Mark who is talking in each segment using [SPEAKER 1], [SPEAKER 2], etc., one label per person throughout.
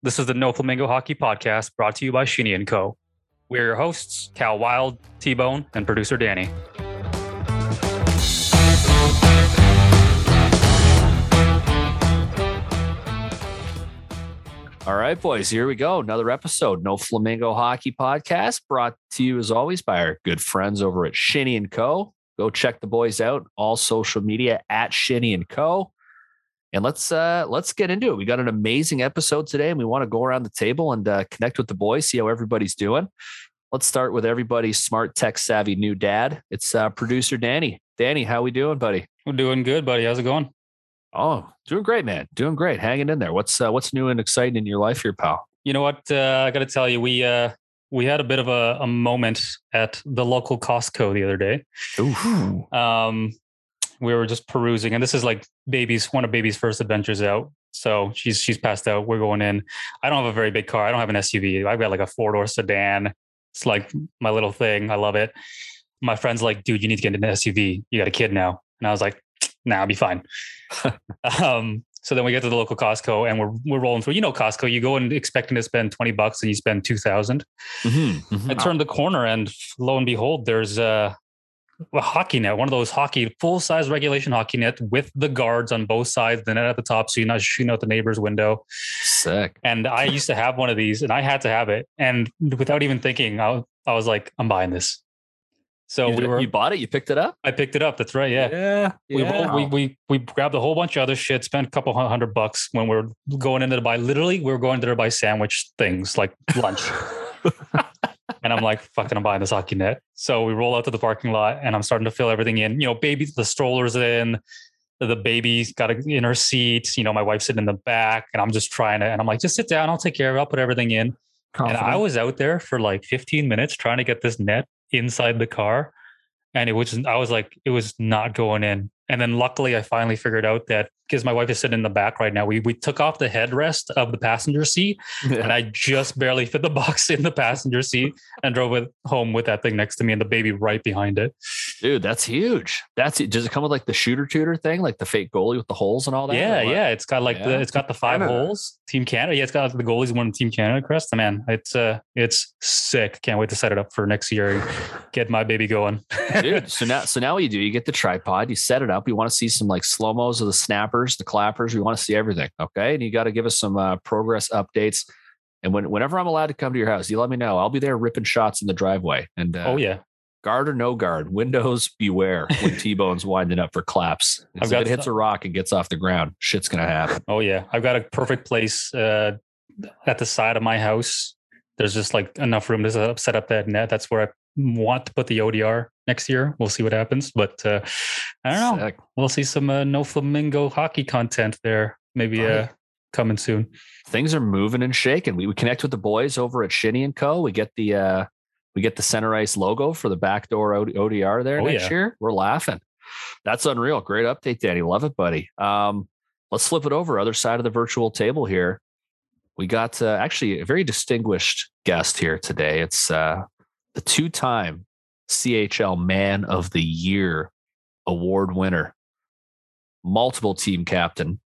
[SPEAKER 1] This is the No Flamingo Hockey Podcast brought to you by Shinny and Co. We're your hosts, Cal Wild, T Bone, and producer Danny.
[SPEAKER 2] All right, boys, here we go. Another episode, No Flamingo Hockey Podcast, brought to you as always by our good friends over at Shinny and Co. Go check the boys out, all social media at Shinny and Co. And let's uh let's get into it. We got an amazing episode today, and we want to go around the table and uh, connect with the boys, see how everybody's doing. Let's start with everybody's smart tech savvy new dad. It's uh, producer Danny. Danny, how we doing, buddy?
[SPEAKER 1] We're doing good, buddy. How's it going?
[SPEAKER 2] Oh, doing great, man. Doing great. Hanging in there. What's uh, what's new and exciting in your life here, pal?
[SPEAKER 1] You know what? Uh, I got to tell you, we uh, we had a bit of a, a moment at the local Costco the other day.
[SPEAKER 2] Ooh.
[SPEAKER 1] Um, we were just perusing, and this is like baby's one of baby's first adventures out. So she's she's passed out. We're going in. I don't have a very big car. I don't have an SUV. I've got like a four door sedan. It's like my little thing. I love it. My friend's like, dude, you need to get an SUV. You got a kid now. And I was like, nah, I'll be fine. um, so then we get to the local Costco and we're we're rolling through. You know, Costco, you go in expecting to spend 20 bucks and you spend 2000.
[SPEAKER 2] Mm-hmm, mm-hmm.
[SPEAKER 1] I turned the corner and lo and behold, there's a, a hockey net, one of those hockey, full size regulation hockey net with the guards on both sides, the net at the top. So you're not shooting out the neighbor's window.
[SPEAKER 2] Sick.
[SPEAKER 1] And I used to have one of these and I had to have it. And without even thinking, I, I was like, I'm buying this. So
[SPEAKER 2] you,
[SPEAKER 1] we were,
[SPEAKER 2] you bought it? You picked it up?
[SPEAKER 1] I picked it up. That's right. Yeah.
[SPEAKER 2] Yeah.
[SPEAKER 1] We, rolled- we we we grabbed a whole bunch of other shit, spent a couple hundred bucks when we are going into to buy. Literally, we were going there to buy sandwich things like lunch. and I'm like, fucking, I'm buying this hockey net. So we roll out to the parking lot, and I'm starting to fill everything in. You know, baby, the stroller's in. The baby's got a, in her seat. You know, my wife's sitting in the back, and I'm just trying to. And I'm like, just sit down. I'll take care of it. I'll put everything in. And I was out there for like 15 minutes trying to get this net inside the car. And it was, I was like, it was not going in. And then luckily I finally figured out that because my wife is sitting in the back right now, we, we took off the headrest of the passenger seat and I just barely fit the box in the passenger seat and drove it home with that thing next to me and the baby right behind it.
[SPEAKER 2] Dude, that's huge. That's. Does it come with like the shooter tutor thing, like the fake goalie with the holes and all that?
[SPEAKER 1] yeah, yeah. It's got like the it's got the five
[SPEAKER 3] Canada.
[SPEAKER 1] holes. Team Canada. Yeah, it's got the goalies one Team Canada crest. Man, it's uh it's sick. Can't wait to set it up for next year and get my baby going.
[SPEAKER 2] Dude, so now, so now what you do, you get the tripod, you set it up. You want to see some like slow mos of the snappers, the clappers. We want to see everything. Okay. And you got to give us some uh, progress updates. And when, whenever I'm allowed to come to your house, you let me know. I'll be there ripping shots in the driveway. And uh,
[SPEAKER 1] oh yeah.
[SPEAKER 2] guard or no guard, windows beware when T Bone's winding up for claps.
[SPEAKER 1] I've
[SPEAKER 2] If it hits a rock and gets off the ground, shit's gonna happen.
[SPEAKER 1] Oh yeah, I've got a perfect place uh, at the side of my house. There's just like enough room to set up, set up that net. That's where I want to put the ODR next year. We'll see what happens, but uh, I don't know.
[SPEAKER 2] Sick.
[SPEAKER 1] We'll see some uh, no flamingo hockey content there. Maybe uh, coming soon.
[SPEAKER 2] Things are moving and shaking. We, we connect with the boys over at Shinny and Co. We get the uh we get the center ice logo for the backdoor OD- ODR there
[SPEAKER 1] Oh,
[SPEAKER 2] next
[SPEAKER 1] yeah.
[SPEAKER 2] year. We're laughing. That's unreal. Great update, Danny. Love it, buddy. Um, let's flip it over. Other side of the virtual table here. We got uh, actually a very distinguished guest here today. It's uh, the two-time CHL Man of the Year award winner, multiple team captain,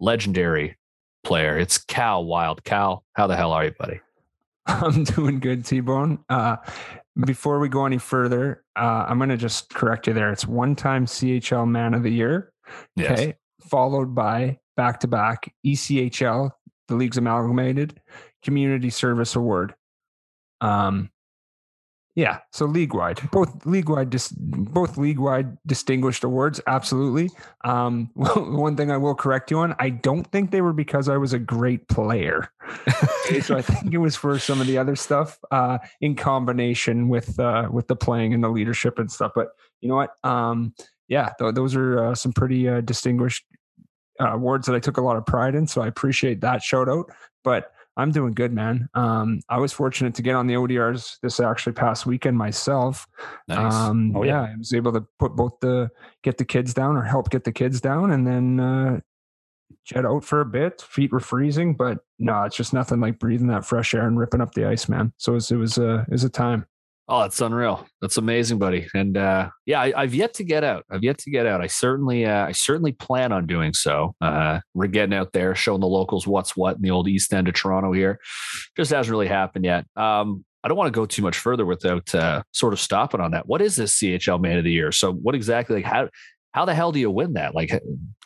[SPEAKER 2] legendary player. It's Cal Wild. Cal, how the hell are you, buddy?
[SPEAKER 3] I'm doing good, T Bone. Uh, before we go any further, uh, I'm going to just correct you there. It's one time CHL Man of the Year. Okay. Followed by back to back ECHL, the league's amalgamated Community Service Award. Um, yeah, so league wide, both league wide, dis- both league wide distinguished awards. Absolutely. Um, one thing I will correct you on: I don't think they were because I was a great player. So I think it was for some of the other stuff uh, in combination with uh, with the playing and the leadership and stuff. But you know what? Um, yeah, th- those are uh, some pretty uh, distinguished uh, awards that I took a lot of pride in. So I appreciate that shout out. But I'm doing good, man. Um, I was fortunate to get on the ODRs this actually past weekend myself.
[SPEAKER 2] Nice.
[SPEAKER 3] Um,
[SPEAKER 1] Oh,
[SPEAKER 3] yeah.
[SPEAKER 1] yeah.
[SPEAKER 3] I was able to put both the get the kids down or help get the kids down, and then uh, jet out for a bit. Feet were freezing, but no, it's just nothing like breathing that fresh air and ripping up the ice, man. So it was it was a it was a time.
[SPEAKER 2] Oh, that's unreal. That's amazing, buddy. And uh, yeah, I, have yet to get out. I've yet to get out. I certainly, uh, I certainly plan on doing so. Uh, we're getting out there, showing the locals what's what in the old East End of Toronto here. Just hasn't really happened yet. Um, I don't want to go too much further without uh, sort of stopping on that. What is this CHL Man of the Year? So, what exactly? Like, how how the hell do you win that? Like,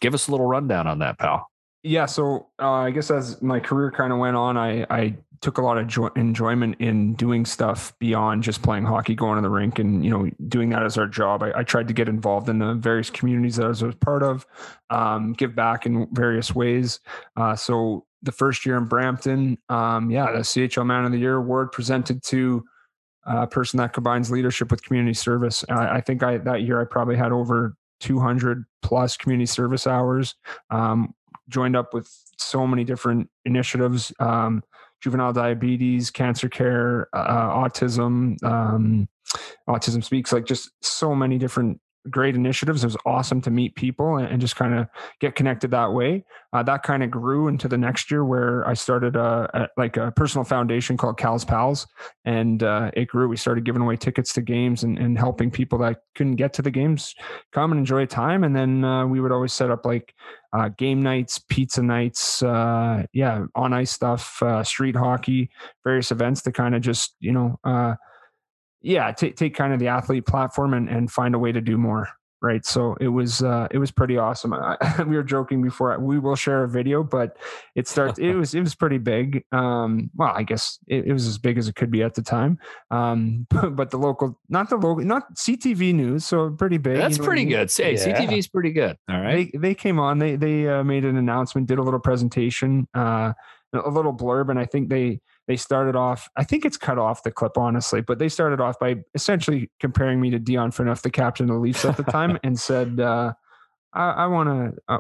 [SPEAKER 2] give us a little rundown on that, pal.
[SPEAKER 3] Yeah, so uh, I guess as my career kind of went on, I I took a lot of joy, enjoyment in doing stuff beyond just playing hockey, going to the rink, and you know doing that as our job. I, I tried to get involved in the various communities that I was, part of, um, give back in various ways. Uh, so the first year in Brampton, um, yeah, the CHL Man of the Year award presented to a person that combines leadership with community service. I, I think I that year I probably had over 200 plus community service hours. Um, joined up with so many different initiatives. Um, juvenile diabetes, cancer care, uh, autism, um, autism speaks, like just so many different great initiatives. It was awesome to meet people and, and just kind of get connected that way. Uh, that kind of grew into the next year where I started a, a like a personal foundation called Cal's Pals, and uh, it grew. We started giving away tickets to games and, and, helping people that couldn't get to the games come and enjoy time. And then uh, we would always set up like uh, game nights, pizza nights, uh, yeah, on ice stuff, uh, street hockey, various events to kind of just you know yeah, take take kind of the athlete platform and, and find a way to do more. Right. So it was uh, it was pretty awesome. I, we were joking before. We will share a video, but it starts. it was it was pretty big. Um, well, I guess it, it, was as big as it could be at the time. Um, but, but, the local, not the local, not CTV news, so pretty big.
[SPEAKER 2] That's you know pretty good. Hey, yeah. CTV is pretty good. All right.
[SPEAKER 3] They, they came on. They they uh, made an announcement, did a little presentation, uh, a little blurb, and I think they they started off, I think it's cut off the clip, honestly, but they started off by essentially comparing me to Dion Phaneuf, the captain of the Leafs at the time, and said, uh, I, I want to, uh,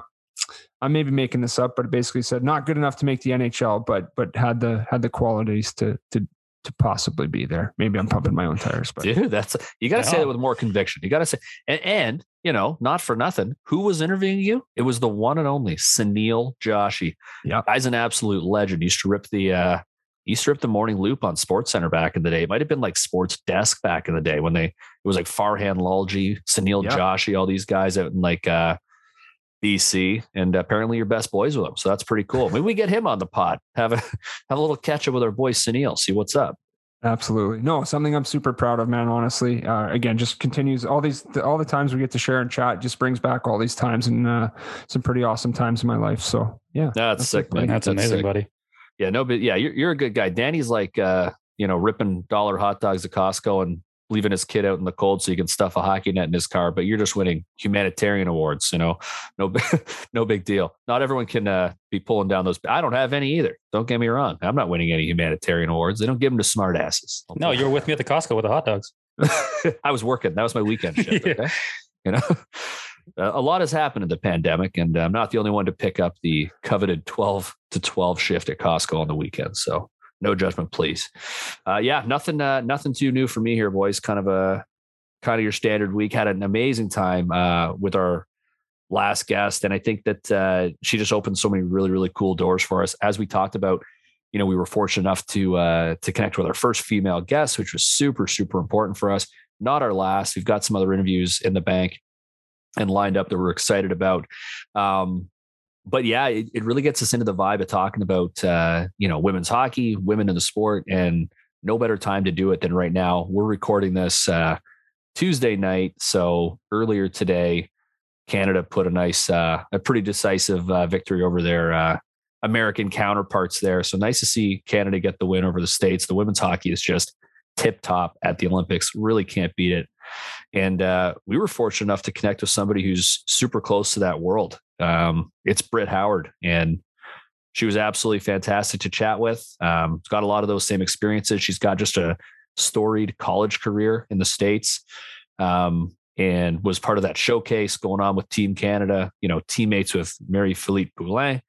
[SPEAKER 3] I may be making this up, but basically said not good enough to make the NHL, but but had the had the qualities to to to possibly be there. Maybe I'm pumping my own tires, but
[SPEAKER 2] dude, that's you got to say that with more conviction. You got to say, and, and, you know, not for nothing. Who was interviewing you? It was the one and only Sunil Joshi.
[SPEAKER 3] Yeah,
[SPEAKER 2] guy's an absolute legend. Used to rip the uh, he stripped the morning loop on Sports Center back in the day. It might have been like Sports Desk back in the day when they it was like Farhan Lalji, Sunil yeah. Joshi, all these guys out in like uh BC, and apparently you're best boys with him. So that's pretty cool. Maybe we get him on the pod. Have a have a little catch up with our boy Sunil. See what's up.
[SPEAKER 3] Absolutely. No, something I'm super proud of, man. Honestly, uh, again, just continues all these, all the times we get to share and chat just brings back all these times and uh, some pretty awesome times in my life. So yeah,
[SPEAKER 2] that's, that's sick, man.
[SPEAKER 1] That's, that's amazing, sick. buddy.
[SPEAKER 2] Yeah, no, but yeah, you're you're a good guy. Danny's like uh, you know, ripping dollar hot dogs at Costco and leaving his kid out in the cold so he can stuff a hockey net in his car, but you're just winning humanitarian awards, you know. No no big deal. Not everyone can uh, be pulling down those I don't have any either. Don't get me wrong. I'm not winning any humanitarian awards. They don't give them to smart asses.
[SPEAKER 1] No, you were with me at the Costco with the hot dogs.
[SPEAKER 2] I was working. That was my weekend shift. yeah. Okay. You know, a lot has happened in the pandemic, and I'm not the only one to pick up the coveted 12 to 12 shift at Costco on the weekends. So no judgment, please. Uh, yeah, nothing, uh, nothing too new for me here, boys. Kind of a kind of your standard week. Had an amazing time uh, with our last guest, and I think that uh, she just opened so many really, really cool doors for us. As we talked about, you know, we were fortunate enough to uh, to connect with our first female guest, which was super, super important for us. Not our last. We've got some other interviews in the bank and lined up that we're excited about. Um, but yeah, it, it, really gets us into the vibe of talking about uh, you know women's hockey, women in the sport, and no better time to do it than right now. We're recording this uh, Tuesday night, so earlier today, Canada put a nice, uh, a pretty decisive uh, victory over their uh, American counterparts there. So nice to see Canada get the win over the states. The women's hockey is just tip top at the Olympics. Really can't beat it. And uh, we were fortunate enough to connect with somebody who's super close to that world. Um, it's Britt Howard, and she was absolutely fantastic to chat with. Um, got a lot of those same experiences. She's got just a storied college career in the states, um, and was part of that showcase going on with Team Canada. You know, teammates with Marie-Philip Poulin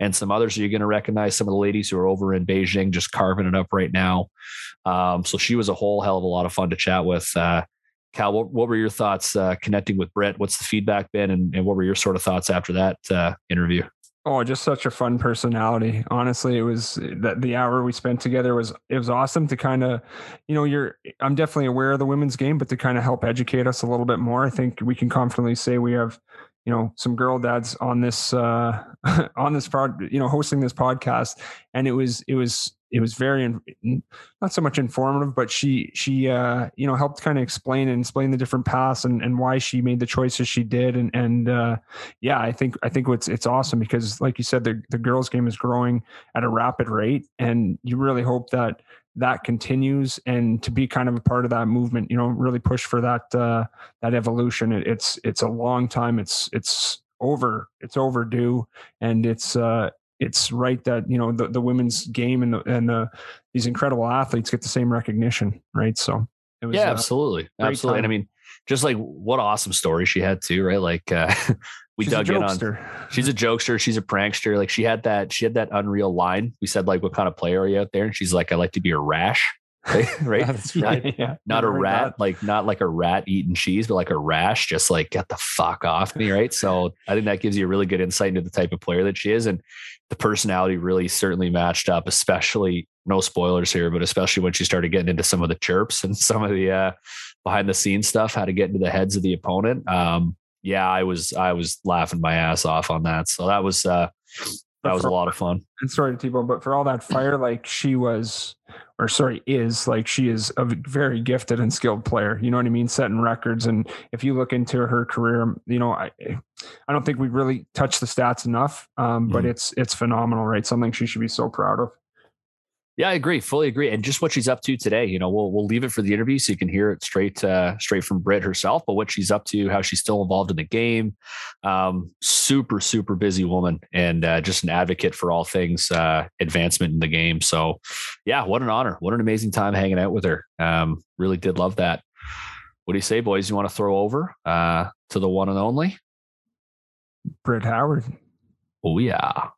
[SPEAKER 2] and some others you're going to recognize. Some of the ladies who are over in Beijing just carving it up right now. Um, so she was a whole hell of a lot of fun to chat with. Uh, Cal, what, what were your thoughts uh, connecting with Brett? What's the feedback been, and, and, what were your sort of thoughts after that uh, interview?
[SPEAKER 3] Oh, just such a fun personality. Honestly, it was that the hour we spent together was it was awesome to kind of, you know, you're I'm definitely aware of the women's game, but to kind of help educate us a little bit more, I think we can confidently say we have, you know, some girl dads on this uh on this pod, you know, hosting this podcast. And it was it was it was very not so much informative but she she uh you know helped kind of explain and explain the different paths and, and why she made the choices she did. And and uh yeah i think i think it's it's awesome because like you said the, the girls game is growing at a rapid rate and you really hope that that continues and to be kind of a part of that movement you know really push for that uh that evolution. It, it's it's a long time. It's it's over it's overdue and it's uh it's right that you know the, the women's game and the and the these incredible athletes get the same recognition, right? So it
[SPEAKER 2] was, yeah, absolutely, absolutely. Time. And I mean, just like what awesome story she had too, right? Like uh, we she's dug in on. She's a jokester. She's a prankster. Like she had that. She had that unreal line. We said like, "What kind of player are you out there?" And she's like, "I like to be a rash." right? That's right. Not, yeah. not a rat, that. like not like a rat eating cheese, but like a rash, just like get the fuck off me, right? So I think that gives you a really good insight into the type of player that she is. And the personality really certainly matched up, especially no spoilers here, but especially when she started getting into some of the chirps and some of the uh, behind the scenes stuff, how to get into the heads of the opponent. Um, yeah, I was I was laughing my ass off on that. So that was uh, that was a lot of fun.
[SPEAKER 3] And sorry to T-Bone, but for all that fire, like she was, or sorry, is like she is a very gifted and skilled player. You know what I mean? Setting records, and if you look into her career, you know, I, I don't think we really touched the stats enough, um, but mm-hmm. it's it's phenomenal, right? Something she should be so proud of.
[SPEAKER 2] Yeah, I agree. Fully agree. And just what she's up to today, you know, we'll we'll leave it for the interview so you can hear it straight uh, straight from Britt herself. But what she's up to, how she's still involved in the game, um, super super busy woman, and uh, just an advocate for all things uh, advancement in the game. So, yeah, what an honor! What an amazing time hanging out with her. Um, really did love that. What do you say, boys? You want to throw over uh, to the one and only
[SPEAKER 3] Britt Howard?
[SPEAKER 2] Oh yeah.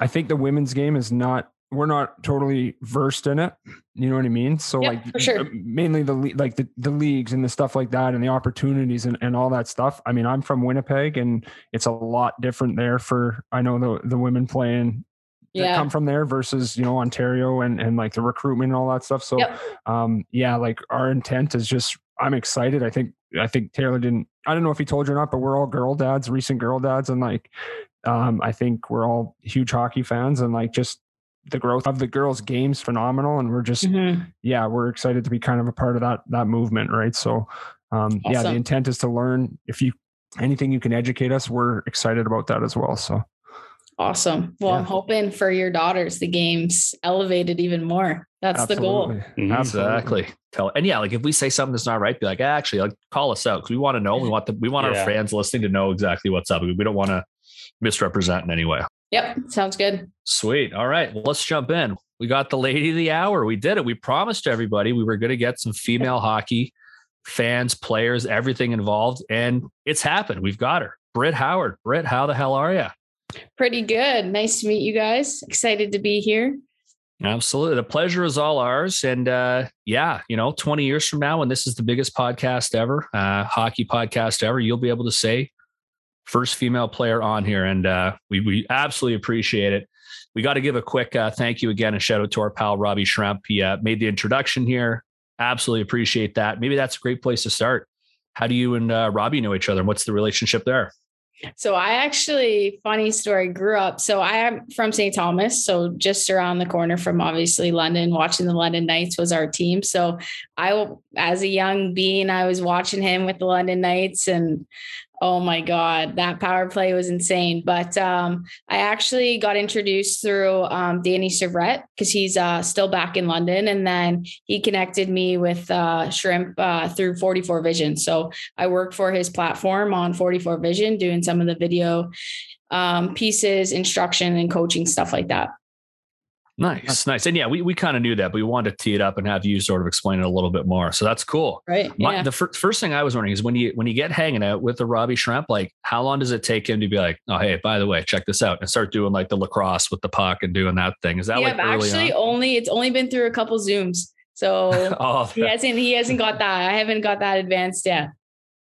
[SPEAKER 3] I think the women's game is not we're not totally versed in it. You know what I mean? So
[SPEAKER 4] yep,
[SPEAKER 3] like
[SPEAKER 4] sure.
[SPEAKER 3] mainly the like the, the leagues and the stuff like that and the opportunities and, and all that stuff. I mean, I'm from Winnipeg and it's a lot different there for I know the the women playing yeah. come from there versus, you know, Ontario and and like the recruitment and all that stuff. So yep. um yeah, like our intent is just I'm excited. I think I think Taylor didn't I don't know if he told you or not, but we're all girl dads, recent girl dads, and like um, I think we're all huge hockey fans and like just the growth of the girls' games phenomenal. And we're just, mm-hmm. yeah, we're excited to be kind of a part of that, that movement. Right. So, um, awesome. yeah, the intent is to learn if you, anything you can educate us, we're excited about that as well. So
[SPEAKER 4] awesome. Well, yeah. I'm hoping for your daughters, the games elevated even more. That's Absolutely. the goal.
[SPEAKER 2] Mm-hmm. Exactly. Tell and yeah, like if we say something that's not right, be like, actually, like call us out because we want to know. We want the we want yeah. our fans listening to know exactly what's up. We don't want to misrepresent in any way.
[SPEAKER 4] Yep. Sounds good.
[SPEAKER 2] Sweet. All right. Well, let's jump in. We got the lady of the hour. We did it. We promised everybody we were going to get some female hockey fans, players, everything involved. And it's happened. We've got her. Britt Howard. Britt, how the hell are you?
[SPEAKER 4] Pretty good. Nice to meet you guys. Excited to be here.
[SPEAKER 2] Absolutely. The pleasure is all ours. And uh, yeah, you know, 20 years from now, when this is the biggest podcast ever, uh, hockey podcast ever, you'll be able to say first female player on here, and uh, we we absolutely appreciate it. We got to give a quick uh, thank you again and shout out to our pal Robbie Schremp. He uh, made the introduction here. Absolutely appreciate that. Maybe that's a great place to start. How do you and uh, Robbie know each other, and what's the relationship there?
[SPEAKER 4] So I actually, funny story, grew up. So I am from St. Thomas, so just around the corner from obviously London. Watching the London Knights was our team. So I, as a young being, I was watching him with the London Knights, and Oh my God, that power play was insane. But um, I actually got introduced through um, Danny Syvret because he's uh, still back in London. And then he connected me with uh, Schremp uh, through 44 Vision. So I work for his platform on 44 Vision, doing some of the video um, pieces, instruction, and coaching stuff like that.
[SPEAKER 2] Nice, nice. And yeah, we, we kind of knew that, but we wanted to tee it up and have you sort of explain it a little bit more. So that's cool.
[SPEAKER 4] Right.
[SPEAKER 2] My, yeah. The fir- first thing I was wondering is when you when you get hanging out with the Robbie Schremp, like how long does it take him to be like, oh hey, by the way, check this out, and start doing like the lacrosse with the puck and doing that thing? Is that yeah, like
[SPEAKER 4] actually on? only it's only been through a couple zooms, so oh, he hasn't he hasn't got that. I haven't got that advanced yet.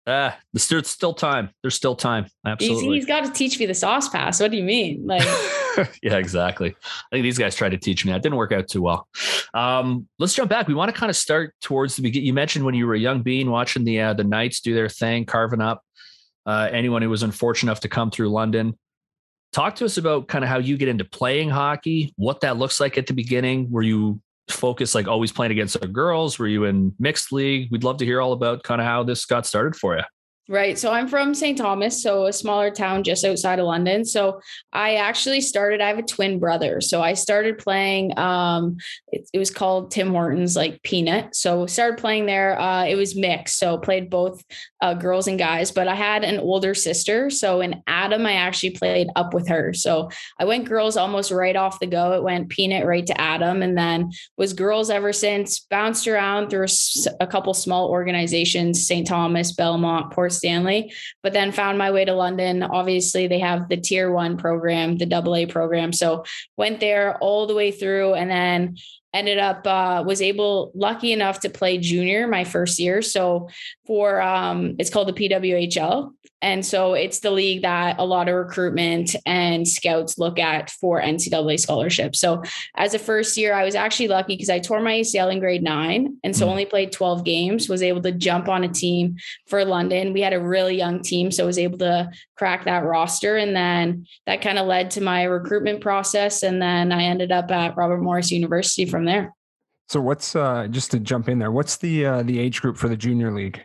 [SPEAKER 2] Ah, there's still time. There's still time. Absolutely.
[SPEAKER 4] He's, he's got to teach me the sauce pass. What do you mean? Like,
[SPEAKER 2] yeah, exactly. I think these guys tried to teach me that. Didn't work out too well. Um, let's jump back. We want to kind of start towards the beginning. You mentioned when you were a young bean watching the uh, the Knights do their thing, carving up uh, anyone who was unfortunate enough to come through London. Talk to us about kind of how you get into playing hockey, what that looks like at the beginning. Were you focused like always playing against the girls? Were you in mixed league? We'd love to hear all about kind of how this got started for you.
[SPEAKER 4] Right. So I'm from St. Thomas, so a smaller town just outside of London. So I actually started, I have a twin brother. So I started playing, um, it, it was called Tim Hortons, like Peanut. So started playing there. Uh, it was mixed. So played both uh, girls and guys, but I had an older sister. So in Adam, I actually played up with her. So I went girls almost right off the go. It went Peanut right to Adam and then was girls ever since, bounced around through a, a couple small organizations, St. Thomas, Belmont, Port Stanley, but then found my way to London. Obviously, they have the tier one program, the double A program. So went there all the way through and then ended up uh, was able lucky enough to play junior my first year. So for um, it's called the pwhl and so it's the league that a lot of recruitment and scouts look at for ncaa scholarships. So as a first year i was actually lucky because i tore my acl in grade nine. And so mm. only played 12 games was able to jump on a team for london. We had a really young team so I was able to crack that roster. And then that kind of led to my recruitment process. And then i ended up at robert morris university from from there.
[SPEAKER 3] So what's uh, just to jump in there? What's the uh, the age group for the junior league?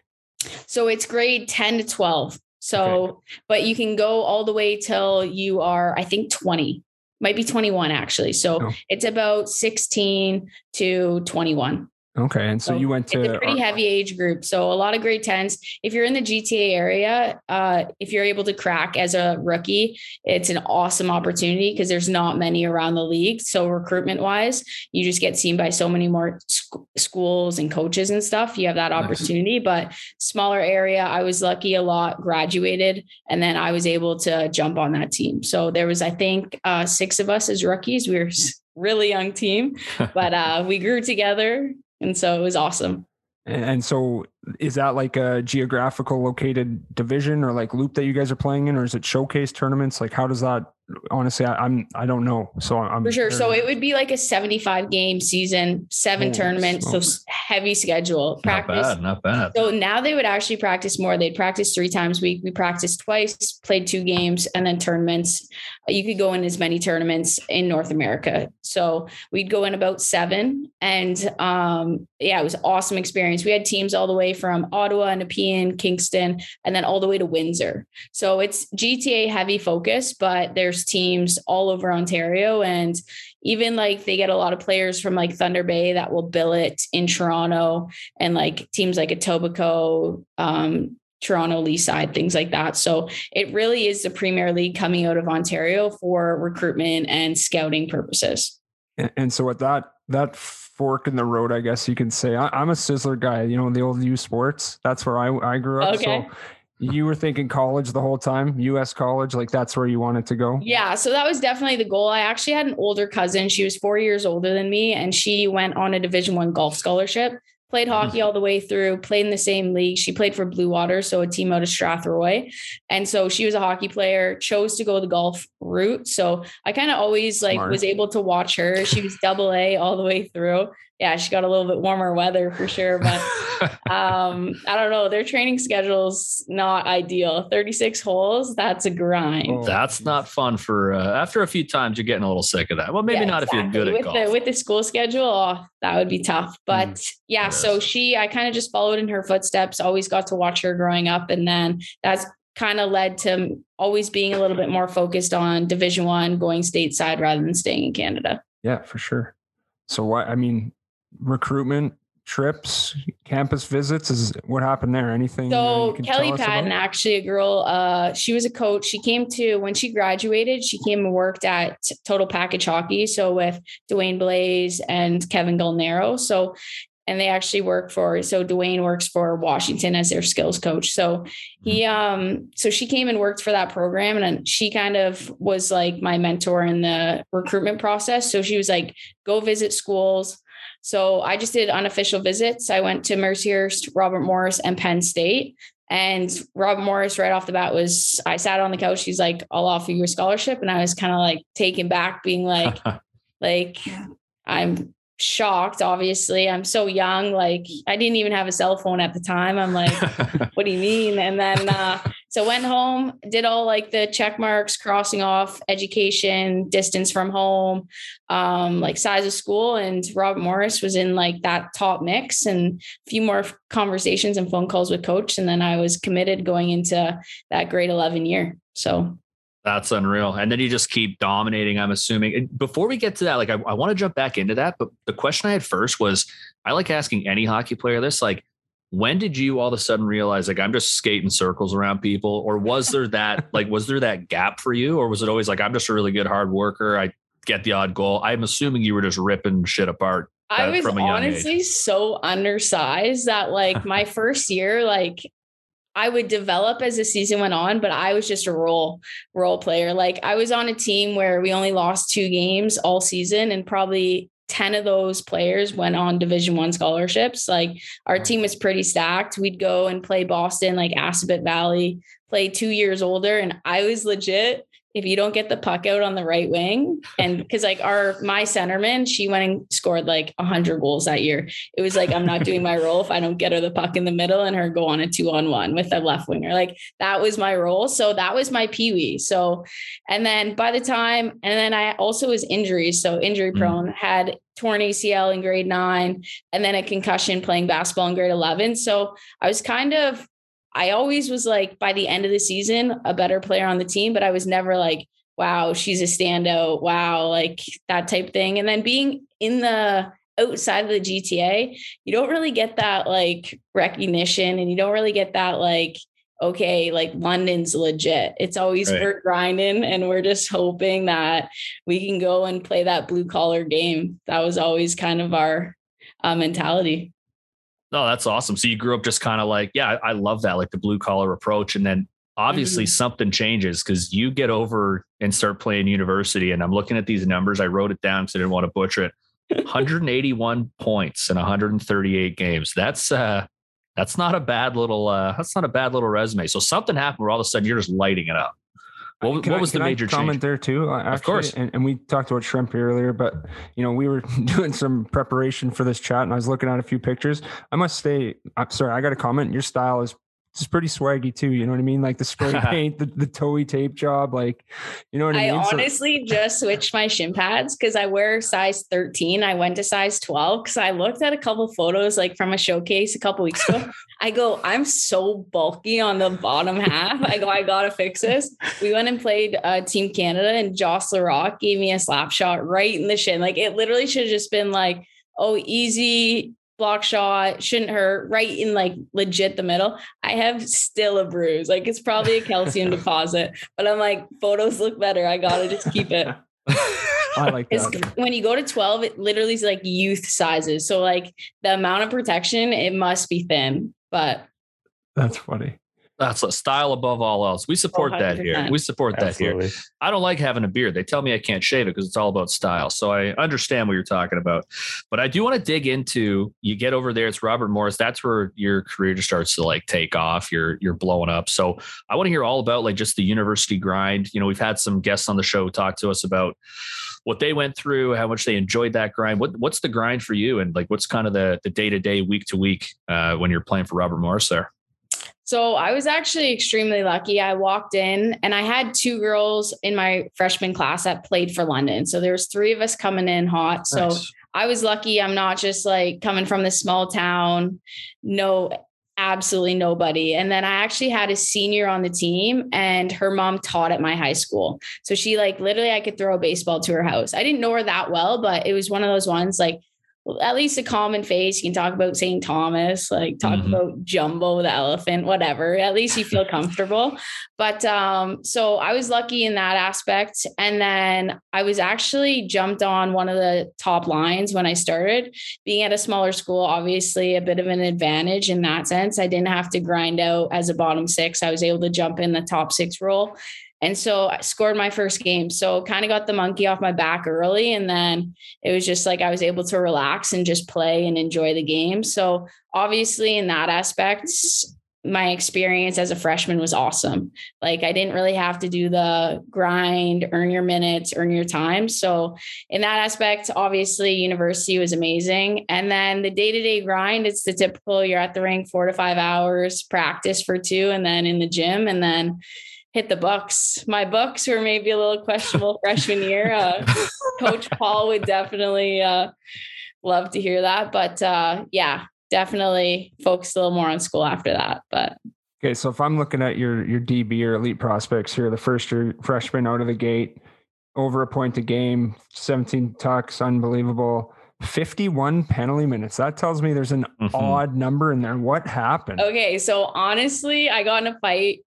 [SPEAKER 4] So it's grade ten to twelve. So, okay. but you can go all the way till you are, I think, twenty. Might be twenty one actually. So oh. it's about sixteen to twenty one.
[SPEAKER 3] Okay. And so, so, you went to
[SPEAKER 4] a pretty heavy age group. So a lot of grade 10s. If you're in the GTA area, uh, if you're able to crack as a rookie, it's an awesome opportunity because there's not many around the league. So recruitment wise, you just get seen by so many more sc- schools and coaches and stuff. You have that opportunity, nice. but smaller area, I was lucky a lot, graduated, and then I was able to jump on that team. So there was, I think, uh, six of us as rookies. We were really young team, but uh, we grew together and so it was awesome.
[SPEAKER 3] And so is that like a geographical located division or like loop that you guys are playing in, or is it showcase tournaments? Like how does that honestly I, I'm I don't know. So I'm
[SPEAKER 4] for sure. So it would be like a 75 game season, seven oh, tournaments, so heavy schedule.
[SPEAKER 2] Practice. Not bad, not bad.
[SPEAKER 4] So now they would actually practice more. They'd practice three times a week. We practiced twice, played two games, and then tournaments. You could go in as many tournaments in North America. So we'd go in about seven. And um, yeah, it was awesome experience. We had teams all the way from Ottawa, Nepean, Kingston, and then all the way to Windsor. So it's GTA heavy focus, but there's teams all over Ontario. And even like they get a lot of players from like Thunder Bay that will billet in Toronto and like teams like Etobicoke, um, Toronto, Leaside, things like that. So it really is the Premier League coming out of Ontario for recruitment and scouting purposes.
[SPEAKER 3] And, and so with that that fork in the road, I guess you can say. I, am a Sizzler guy, you know, the old U Sports. That's where I, I grew up. Okay. So you were thinking college the whole time, US college, like that's where you wanted to go?
[SPEAKER 4] Yeah. So that was definitely the goal. I actually had an older cousin. She was four years older than me, and she went on a division one golf scholarship played mm-hmm. hockey all the way through, played in the same league. She played for Blue Water, so a team out of Strathroy. And so she was a hockey player, chose to go the golf route. So I kind of always like Smart. was able to watch her. She was double A all the way through yeah, she got a little bit warmer weather for sure. But um, I don't know. Their training schedule's not ideal. 36 holes, that's a grind. Oh.
[SPEAKER 2] That's not fun for uh, after a few times, you're getting a little sick of that. Well, maybe yeah, not exactly. if you're good
[SPEAKER 4] with
[SPEAKER 2] at golf.
[SPEAKER 4] The, with the school schedule, oh, that would be tough. But mm, yeah, so she, I kind of just followed in her footsteps, always got to watch her growing up. And then that's kind of led to always being a little bit more focused on division one, going stateside rather than staying in Canada.
[SPEAKER 3] Yeah, for sure. So why I mean, recruitment trips, campus visits? Is what happened there? Anything?
[SPEAKER 4] So Kelly Patton, actually a girl, uh, she was a coach. She came to when she graduated, she came and worked at Total Package Hockey. So with Dwayne Blais and Kevin Galnero. So and they actually work for so Dwayne works for Washington as their skills coach. So he mm-hmm. um so she came and worked for that program and she kind of was like my mentor in the recruitment process. So she was like, go visit schools so I just did unofficial visits. I went to Mercyhurst, Robert Morris, and Penn State. And Rob Morris, right off the bat, was I sat on the couch. He's like, I'll offer you a scholarship. And I was kind of like taken back, being like, like, I'm shocked, obviously. I'm so young. Like, I didn't even have a cell phone at the time. I'm like, what do you mean? And then, uh, so went home, did all like the check marks, crossing off education, distance from home, um, like size of school. And Rob Morris was in like that top mix and a few more conversations and phone calls with coach. And then I was committed going into that grade 11 year. So
[SPEAKER 2] that's unreal. And then you just keep dominating, I'm assuming. And before we get to that, like I, I want to jump back into that. But the question I had first was I like asking any hockey player this, like, when did you all of a sudden realize like i'm just skating circles around people? Or was there that like was there that gap for you? Or was it always like i'm just a really good hard worker i get the odd goal? I'm assuming you were just ripping shit apart uh,
[SPEAKER 4] i was honestly so undersized that like my first year like I would develop as the season went on, but I was just a role role player. Like I was on a team where we only lost two games all season and probably 10 of those players went on division one scholarships. Like our team was pretty stacked. We'd go and play boston like assabet valley play two years older and i was legit if you don't get the puck out on the right wing and because like our my centerman she went and scored like 100 goals that year. It was like i'm not doing my role if i don't get her the puck in the middle and her go on a two on one with a left winger. Like that was my role. So that was my pee wee. so and then by the time and then i also was injuries. So injury mm. prone had torn acl in grade nine and then a concussion playing basketball in grade 11 so i was kind of I always was like by the end of the season a better player on the team, but I was never like, wow, she's a standout. Wow, like that type thing. And then being in the outside of the GTA, you don't really get that like recognition and you don't really get that like okay, like London's legit. It's always right. we're grinding and we're just hoping that we can go and play that blue collar game. That was always kind of our uh, mentality.
[SPEAKER 2] No, that's awesome. So you grew up just kind of like, yeah, I, I love that, like the blue collar approach. And then obviously mm-hmm. something changes because you get over and start playing university. And I'm looking at these numbers. I wrote it down because I didn't want to butcher it. 181 points in 138 games. That's uh that's not a bad little uh that's not a bad little resume. So something happened where all of a sudden you're just lighting it up. What, uh, what I, was the major
[SPEAKER 3] comment
[SPEAKER 2] change?
[SPEAKER 3] there too? Uh, actually,
[SPEAKER 2] of course.
[SPEAKER 3] And, and, we talked about Schremp earlier, but you know we were doing some preparation for this chat, and I was looking at a few pictures. I must say, I'm sorry, I got a comment. Your style is it's pretty swaggy too. You know what I mean? Like the spray paint, the, the toey tape job, like, you know what I, mean?
[SPEAKER 4] I
[SPEAKER 3] mean?
[SPEAKER 4] honestly so- just switched my shin pads because I wear size 13. I went to size 12 because I looked at a couple photos like from a showcase a couple weeks ago. I go, I'm so bulky on the bottom half. I go, I gotta fix this. We went and played uh, Team Canada and Joss Rock gave me a slap shot right in the shin. Like it literally should have just been like, oh, easy block shot, shouldn't hurt, right in like legit the middle. I have still a bruise. Like it's probably a calcium deposit, but I'm like, photos look better. I gotta just keep it.
[SPEAKER 3] I like that.
[SPEAKER 4] when you go to 12, it literally is like youth sizes. So like the amount of protection, it must be thin, but
[SPEAKER 3] that's funny.
[SPEAKER 2] That's a style above all else. We support 100%. that here. We support Absolutely. that here. I don't like having a beard. They tell me I can't shave it because it's all about style. So I understand what you're talking about. But I do want to dig into you get over there. It's Robert Morris. That's where your career just starts to like take off. You're you're blowing up. So I want to hear all about like just the university grind. You know, we've had some guests on the show talk to us about what they went through, how much they enjoyed that grind. What what's the grind for you, and like what's kind of the the day to day, week to week uh, when you're playing for Robert Morris there?
[SPEAKER 4] So I was actually extremely lucky. I walked in and I had two girls in my freshman class that played for London. So there was three of us coming in hot. So nice. I was lucky. I'm not just like coming from this small town, no, absolutely nobody. And then I actually had a senior on the team and her mom taught at my high school. So she like literally I could throw a baseball to her house. I didn't know her that well, but it was one of those ones like at least a common face. You can talk about St. Thomas, like talk mm-hmm. about Jumbo the elephant, whatever. At least you feel comfortable. But um, so I was lucky in that aspect. And then I was actually jumped on one of the top lines when I started. Being at a smaller school, obviously a bit of an advantage in that sense. I didn't have to grind out as a bottom six. I was able to jump in the top six role. And so I scored my first game. So kind of got the monkey off my back early. And then it was just like I was able to relax and just play and enjoy the game. So obviously, in that aspect, my experience as a freshman was awesome. Like I didn't really have to do the grind, earn your minutes, earn your time. So in that aspect, obviously university was amazing. And then the day-to-day grind, it's the typical you're at the rink 4 to 5 hours, practice for 2 and then in the gym and then hit the bucks. My bucks were maybe a little questionable freshman year. Uh, Coach Paul would definitely uh, love to hear that. But uh, yeah, definitely focus a little more on school after that. But
[SPEAKER 3] okay, so if I'm looking at your your DB or elite prospects here, the first year freshman out of the gate, over a point a game, 17 tucks, unbelievable. 51 penalty minutes. That tells me there's an mm-hmm. odd number in there. What happened?
[SPEAKER 4] Okay. So honestly, I got in a fight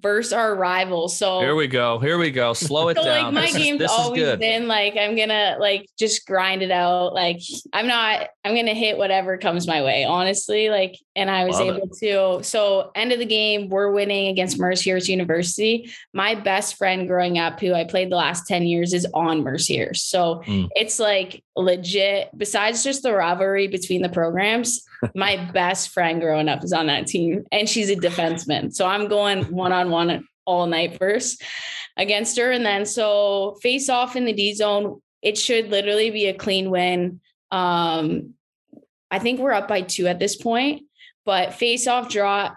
[SPEAKER 4] versus our rivals. So
[SPEAKER 2] here we go. Here we go. Slow it so down.
[SPEAKER 4] Like my this game's is, always been like I'm gonna like just grind it out. Like I'm not. I'm gonna hit whatever comes my way. Honestly, like, and I was Love able it. to. So end of the game, we're winning against Mercyhurst University. My best friend growing up, who I played the last ten years, is on Mercyhurst. So mm. it's like legit. Besides just the rivalry between the programs, my best friend growing up is on that team, and she's a defenseman. So I'm going one on one all night first against her. And then so face off in the D zone, it should literally be a clean win. Um, I think we're up by two at this point, but face off draw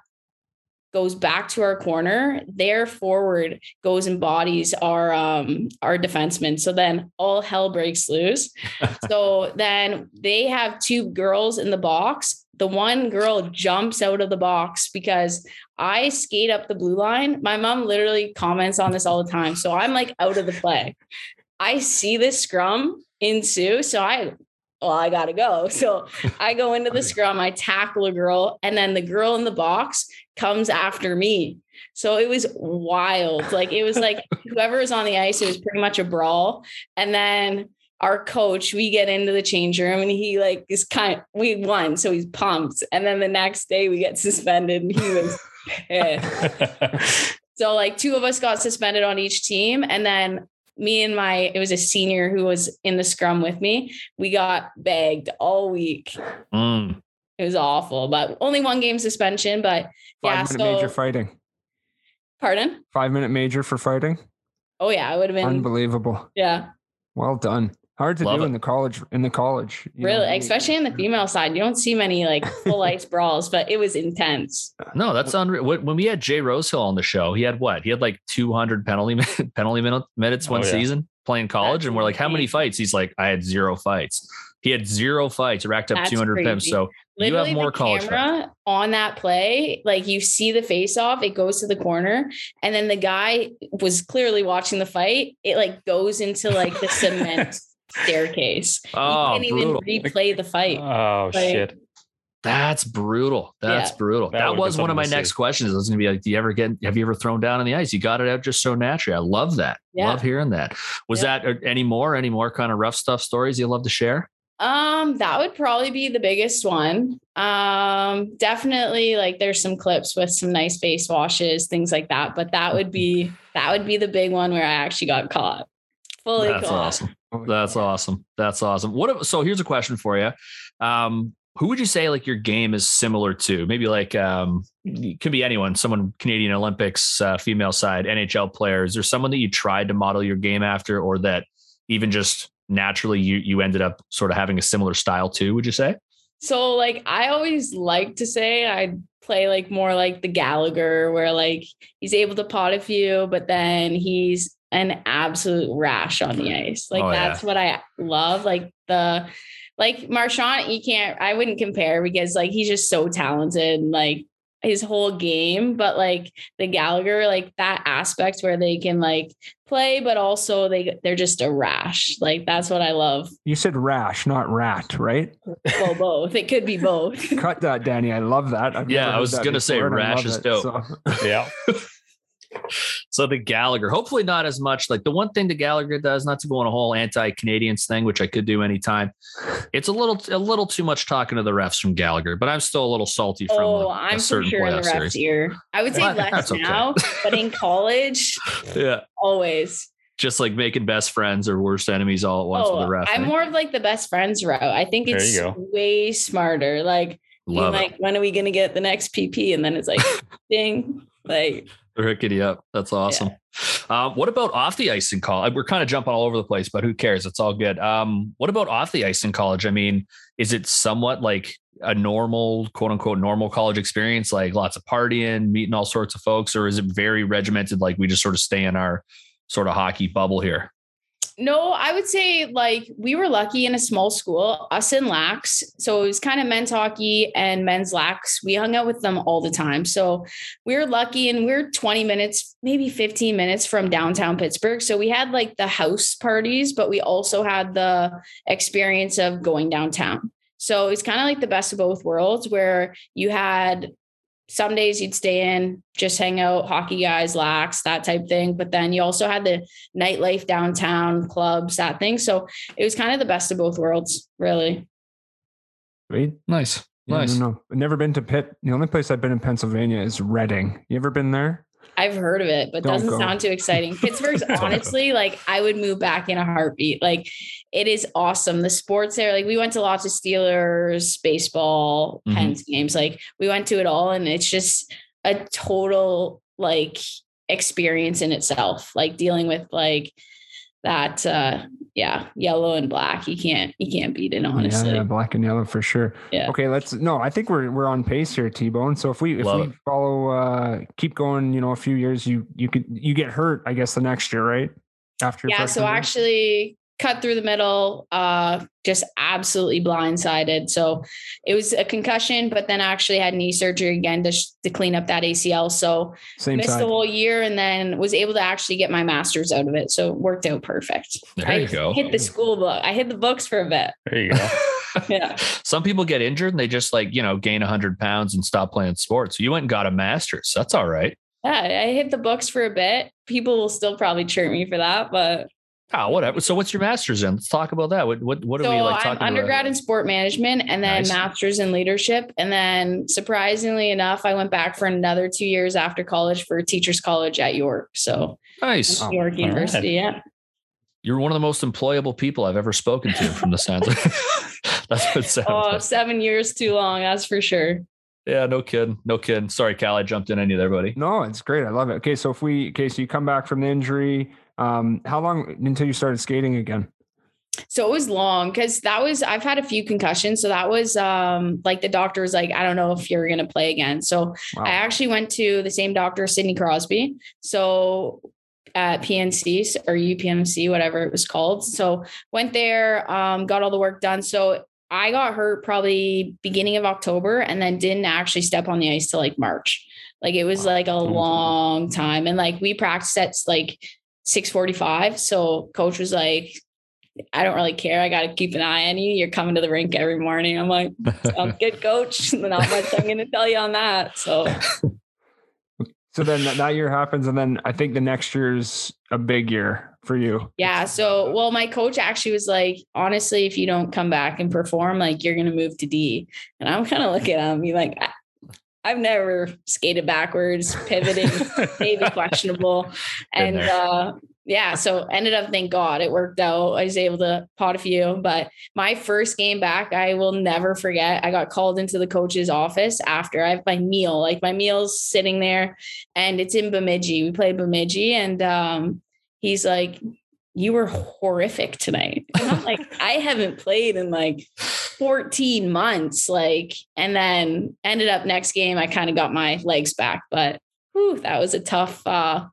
[SPEAKER 4] goes back to our corner. Their forward goes and bodies our um our defenseman. So then all hell breaks loose. so then they have two girls in the box. The one girl jumps out of the box because I skate up the blue line. My mom literally comments on this all the time. So I'm like out of the play. I see this scrum ensue. So I well, I gotta go. So I go into the scrum, I tackle a girl, and then the girl in the box comes after me. So it was wild. Like it was like whoever was on the ice, it was pretty much a brawl. And then our coach, we get into the change room and he like is kind of, we won. So he's pumped. And then the next day we get suspended and he was pissed. so like two of us got suspended on each team. And then me and my it was a senior who was in the scrum with me. We got bagged all week. Mm. it was awful but only one game suspension but
[SPEAKER 3] five
[SPEAKER 4] yeah
[SPEAKER 3] minute so, major fighting.
[SPEAKER 4] Pardon?
[SPEAKER 3] Five minute major for fighting?
[SPEAKER 4] Oh yeah i would have been
[SPEAKER 3] unbelievable.
[SPEAKER 4] Yeah.
[SPEAKER 3] Well done hard to Love do it. in the college in the college
[SPEAKER 4] really know? especially in the female side you don't see many like full ice brawls but it was intense
[SPEAKER 2] no that's unreal when we had jay rosehill on the show he had what he had like 200 penalty penalty minutes oh, one oh, yeah. season playing college that's and we're like how many fights he's like i had zero fights he had zero fights racked up that's 200 crazy. so Literally you have more college camera fights.
[SPEAKER 4] on that play like you see the face off it goes to the corner and then the guy was clearly watching the fight it like goes into like the cement staircase. Oh, you can't brutal. even replay the fight.
[SPEAKER 1] Oh like, shit.
[SPEAKER 2] That's brutal. That's yeah. brutal. That, that was one of my next see. questions. It was going to be like, do you ever get, have you ever thrown down on the ice? You got it out just so naturally. I love that. Yeah. Love hearing that. Was yeah. that uh, any more, any more kind of rough stuff stories you love to share?
[SPEAKER 4] Um, that would probably be the biggest one. Um, definitely like there's some clips with some nice face washes, things like that. But that would be, that would be the big one where I actually got caught. Fully
[SPEAKER 2] That's
[SPEAKER 4] caught.
[SPEAKER 2] awesome. Oh, That's awesome. That's awesome. What? So here's a question for you. Um, who would you say like your game is similar to? Maybe like um, it could be anyone, someone Canadian Olympics, uh, female side, NHL players, or someone that you tried to model your game after, or that even just naturally you you ended up sort of having a similar style to. Would you say?
[SPEAKER 4] So like I always like to say I play like more like the Gallagher, where like he's able to pot a few, but then he's an absolute rash on the ice. Like oh, that's yeah. what I love. Like the like Marchand, you can't I wouldn't compare because like he's just so talented, like his whole game. But like the Gallagher, like that aspect where they can like play, but also they they're just a rash. Like that's what I love.
[SPEAKER 3] You said rash, not rat, right?
[SPEAKER 4] Well, both. It could be both.
[SPEAKER 3] Cut that, Danny. I love that.
[SPEAKER 2] I've yeah, I was gonna say rash is dope. so.
[SPEAKER 1] Yeah.
[SPEAKER 2] so the Gallagher, hopefully not as much. Like the one thing the Gallagher does, not to go on a whole anti-Canadians thing, which I could do anytime. It's a little a little too much talking to the refs from Gallagher, but I'm still a little salty from. Oh,
[SPEAKER 4] a, I'm a for sure in the refs series. ear. I would say well, less now, okay. but in college,
[SPEAKER 2] yeah,
[SPEAKER 4] always.
[SPEAKER 2] Just like making best friends or worst enemies all at once oh, with the ref.
[SPEAKER 4] I'm more of like the best friends route. I think it's way smarter. Like
[SPEAKER 2] Love
[SPEAKER 4] like, when are we gonna get the next PP? And then it's like, ding, like
[SPEAKER 2] They're up. That's awesome. Um, what about off the ice in college? We're kind of jumping all over the place, but who cares? It's all good. Um, what about off the ice in college? I mean, is it somewhat like a normal, quote unquote, normal college experience, like lots of partying, meeting all sorts of folks, or is it very regimented, like we just sort of stay in our sort of hockey bubble here?
[SPEAKER 4] No, I would say like we were lucky in a small school, us and Lax. So it was kind of men's hockey and men's Lax. We hung out with them all the time. So we were lucky and we are 20 minutes, maybe 15 minutes from downtown Pittsburgh. So we had like the house parties, but we also had the experience of going downtown. So it's kind of like the best of both worlds where you had some days you'd stay in, just hang out, hockey guys, lax, that type thing. But then you also had the nightlife downtown clubs, that thing. So it was kind of the best of both worlds, really.
[SPEAKER 3] Great.
[SPEAKER 2] Nice.
[SPEAKER 3] Yeah,
[SPEAKER 2] Nice.
[SPEAKER 3] No, no. I've never been to Pitt. The only place I've been in Pennsylvania is Reading. You ever been there?
[SPEAKER 4] I've heard of it, but
[SPEAKER 3] Don't
[SPEAKER 4] doesn't
[SPEAKER 3] go.
[SPEAKER 4] sound too exciting. Pittsburgh's honestly like I would move back in a heartbeat. Like it is awesome. The sports there, like we went to lots of Steelers, baseball,
[SPEAKER 2] Mhm.
[SPEAKER 4] Pens games. Like we went to it all, and it's just a total like experience in itself. Like dealing with like that uh yeah, yellow and black. You can't you can't beat it, honestly.
[SPEAKER 3] Yeah, yeah, black and yellow for sure.
[SPEAKER 4] Yeah.
[SPEAKER 3] Okay, let's no, I think we're we're on pace here, T Bone. So if we if
[SPEAKER 2] Love
[SPEAKER 3] we
[SPEAKER 2] it.
[SPEAKER 3] follow uh keep going, you know, a few years, you you could you get hurt, I guess, the next year, right? After
[SPEAKER 4] yeah so
[SPEAKER 3] year?
[SPEAKER 4] actually cut through the middle uh just absolutely blindsided so it was a concussion but then I actually had knee surgery again to, sh- to clean up that acl so
[SPEAKER 3] same
[SPEAKER 4] missed
[SPEAKER 3] side.
[SPEAKER 4] the whole year and then was able to actually get my master's out of it so it worked out perfect
[SPEAKER 2] There
[SPEAKER 4] I
[SPEAKER 2] you go.
[SPEAKER 4] hit the school book i hit the books for a bit
[SPEAKER 1] There you go.
[SPEAKER 4] yeah
[SPEAKER 2] Some people get injured and they just like, you know, gain 100 pounds and stop playing sports. You went and got a master's. That's all right.
[SPEAKER 4] yeah i hit the books for a bit people will still probably chirp me for that but
[SPEAKER 2] Oh, whatever. So what's your master's in? Let's talk about that. What what what are we like talking I'm
[SPEAKER 4] undergrad
[SPEAKER 2] about?
[SPEAKER 4] in sport management and then
[SPEAKER 2] Nice.
[SPEAKER 4] master's in leadership. And then surprisingly enough, I went back for another two years after college for teachers college at York. So
[SPEAKER 2] Nice.
[SPEAKER 3] Oh,
[SPEAKER 4] York
[SPEAKER 1] all
[SPEAKER 4] University. Yeah.
[SPEAKER 2] You're one of the most employable people I've ever spoken to from the sounds. of That's what it sounds
[SPEAKER 4] Oh,
[SPEAKER 2] like.
[SPEAKER 4] seven years too long. That's for sure.
[SPEAKER 2] Yeah, no kidding. No kidding. Sorry, Cal, I jumped in on you there, buddy.
[SPEAKER 3] No, it's great. I love it. Okay, so if we okay, so you come back from the injury, um, how long until you started skating again?
[SPEAKER 4] So it was long because that was I've had a few concussions. So that was um like the doctor was like, I don't know if you're gonna play again. So
[SPEAKER 3] Wow.
[SPEAKER 4] I actually went to the same doctor, Sidney Crosby. So at PNC or UPMC, whatever it was called. So went there, um, got all the work done. So I got hurt probably beginning of October and then didn't actually step on the ice till like March. Like it was
[SPEAKER 3] Wow.
[SPEAKER 4] like a long time. And like we practiced at like 645. So coach was like, I don't really care. I got to keep an eye on you. You're coming to the rink every morning. I'm like, sounds good, coach. Not much I'm going to tell you on that. So
[SPEAKER 3] So then that, year happens, and then I think the next year's a big year for you.
[SPEAKER 4] yeah. So well, my coach actually was like, honestly, if you don't come back and perform, like you're going to move to D. And I'm kind of looking at him, be like, I, I've never skated backwards, pivoting, maybe questionable. And uh, yeah, so ended up, thank God it worked out. I was able to pot a few. But my first game back, I will never forget. I got called into the coach's office after I have my meal, like my meal's sitting there and it's in Bemidji. We play Bemidji. And um, he's like, You were horrific tonight. And I'm like, I haven't played in like 14 months. Like, and then ended up next game, I kind of got my legs back. But whew, that was a tough uh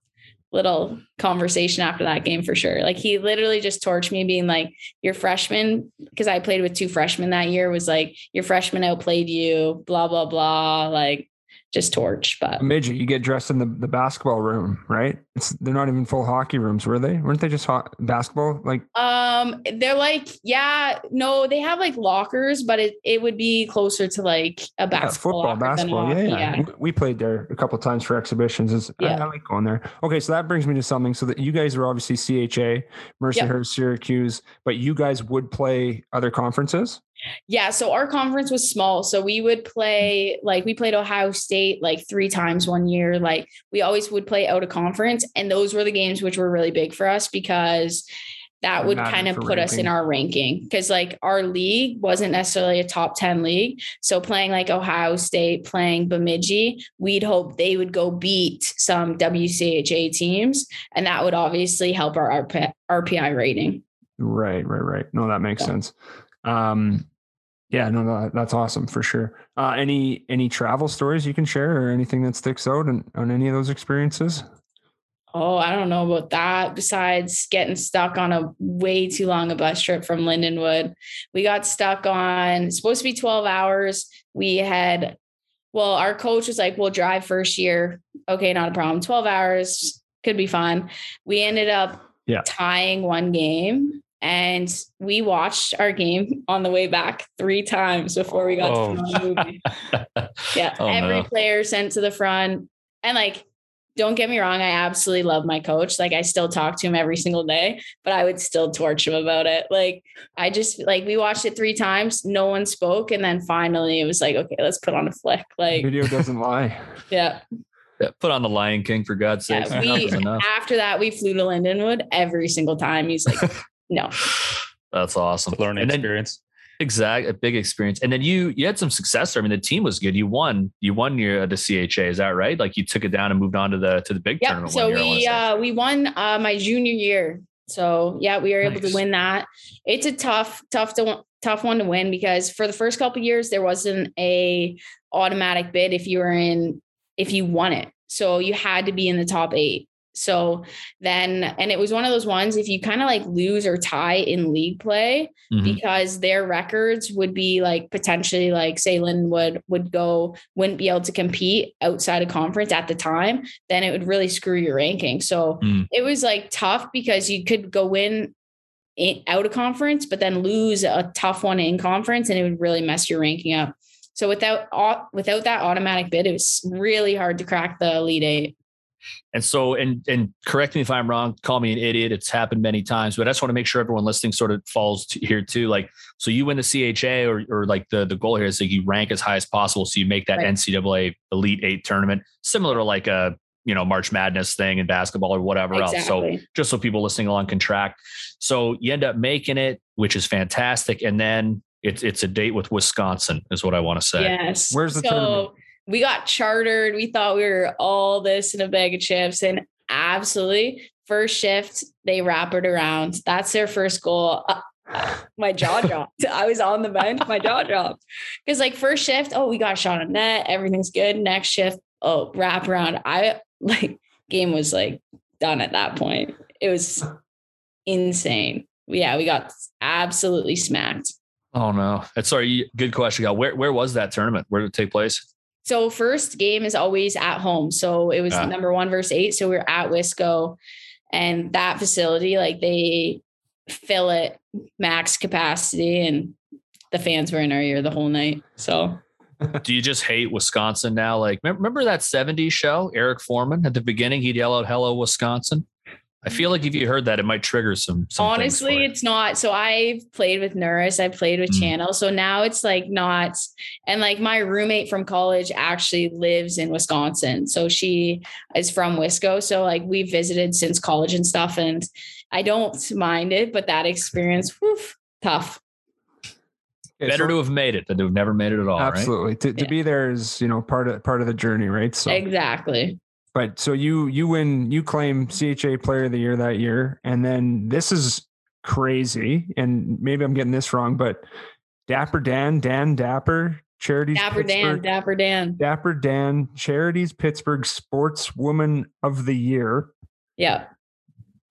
[SPEAKER 4] little conversation after that game for sure. Like he literally just torched me being like, your freshman, because I played with two freshmen that year, was like, your freshman outplayed you, blah, blah, blah. Like just torch. But
[SPEAKER 3] Midget, you get dressed in the, the basketball room, right? It's they're not even full hockey rooms, were they? Weren't they just hot basketball? Like
[SPEAKER 4] um they're like, yeah, no, they have like lockers, but it, it would be closer to like a
[SPEAKER 3] yeah,
[SPEAKER 4] basketball.
[SPEAKER 3] football,
[SPEAKER 4] locker than a
[SPEAKER 3] basketball. Yeah,
[SPEAKER 4] hockey,
[SPEAKER 3] yeah. We- We played there a couple times for exhibitions. It's, I-
[SPEAKER 4] Yeah.
[SPEAKER 3] I, like going there. Okay, so that brings me to something. So that you guys are obviously CHA, Mercyhurst, Syracuse, but you guys would play other conferences.
[SPEAKER 4] Yeah, so our conference was small. So we would play like we played Ohio State like three times one year. Like we always would play out of conference. And those were the games which were really big for us because that would kind of put ranking. us in our ranking because like our league wasn't necessarily a top 10 league so playing like ohio state playing bemidji we'd hope they would go beat some wcha teams and that would obviously help our rpi rating
[SPEAKER 3] right right right no that makes sense um yeah no, no that's awesome for sure uh any any travel stories you can share or anything that sticks out on, on any of those experiences
[SPEAKER 4] Oh, I don't know about that. Besides getting stuck on a way too long a bus trip from Lindenwood, we got stuck on supposed to be 12 hours. We had, well, our coach was like, we'll drive first year. Okay, not a problem. 12 hours could be fun. We ended up yeah. tying one game and we watched our game on the way back three times before we got oh. to the movie. yeah, oh, every no. player sent to the front. And like don't get me wrong, I absolutely love my coach. Like I still talk to him every single day, but I would still torch him about it. Like I just like we watched it three times, no one spoke, and then finally it was like, okay, let's put on a flick. Like
[SPEAKER 3] video doesn't lie.
[SPEAKER 4] Yeah.
[SPEAKER 2] Yeah, put on the Lion King for God's sake.
[SPEAKER 4] Yeah, we, after that, we flew to Lindenwood every single time. He's like, no.
[SPEAKER 2] That's awesome.
[SPEAKER 1] Learning experience.
[SPEAKER 2] Exact, a big experience. And then you you had some success there. I mean, the team was good. You won. You won your the CHA. Is that right? Like you took it down and moved on to the to the big
[SPEAKER 4] yep.
[SPEAKER 2] tournament.
[SPEAKER 4] So we uh we won uh my junior year. So yeah, we were able to win that. It's a tough, tough to tough one to win because for the first couple years there wasn't a automatic bid if you were in if you won it. So you had to be in the top eight. So then, and it was one of those ones if you kind of like lose or tie in league play mm-hmm. because their records would be like potentially like say Lindenwood would go wouldn't be able to compete outside of conference at the time, then it would really screw your ranking. So mm. it was like tough because you could go win in, out of conference, but then lose a tough one in conference, and it would really mess your ranking up. So without without that automatic bid, it was really hard to crack the elite eight.
[SPEAKER 2] And so, and and correct me if I'm wrong, call me an idiot. It's happened many times, but I just want to make sure everyone listening sort of falls to here too. Like, so you win the CHA, or or like the the goal here is that you rank as high as possible, so you make that right. NCAA Elite Eight tournament, similar to like a you know March Madness thing in basketball or whatever exactly. else. So just so people listening along can track. So you end up making it, which is fantastic, and then it's it's a date with Wisconsin, is what I want to say.
[SPEAKER 4] Yes.
[SPEAKER 3] Where's the so, tournament?
[SPEAKER 4] We got chartered. We thought we were all this in a bag of chips. And absolutely, first shift, they wrap it around. That's their first goal. Uh, my jaw dropped. I was on the bench, my jaw dropped. Because, like, first shift, oh, we got shot on net. Everything's good. Next shift, oh, wrap around. I like, game was like done at that point. It was insane. Yeah, we got absolutely smacked.
[SPEAKER 2] Oh no! That's sorry. Good question. Where where was that tournament? Where did it take place?
[SPEAKER 4] So first game is always at home. So it was ah. number one versus eight. So we are at Wisco and that facility, like they fill it max capacity and the fans were in our ear the whole night. So
[SPEAKER 2] do you just hate Wisconsin now? Like remember that 70s show, Eric Forman at the beginning, he'd yell out, hello, Wisconsin. I feel like if you heard that, it might trigger some. some
[SPEAKER 4] Honestly, it's not. So I've played with Nurse, I played with mm. Channel. So now it's like not. And like my roommate from college actually lives in Wisconsin. So she is from Wisco. So like we visited since college and stuff. And I don't mind it, but that experience, whew, tough.
[SPEAKER 2] Okay, Better so, to have made it than to have never made it at all.
[SPEAKER 3] Absolutely.
[SPEAKER 2] Right?
[SPEAKER 3] To, to yeah. be there is, you know, part of part of the journey, right?
[SPEAKER 4] So exactly.
[SPEAKER 3] But so you you win you claim CHA player of the year that year, and then this is crazy, and maybe I'm getting this wrong, but Dapper Dan, Dan Dapper, Charities
[SPEAKER 4] Dapper Dan, Dapper Dan.
[SPEAKER 3] Dapper Dan, Charities Pittsburgh Sportswoman of the Year.
[SPEAKER 4] Yeah.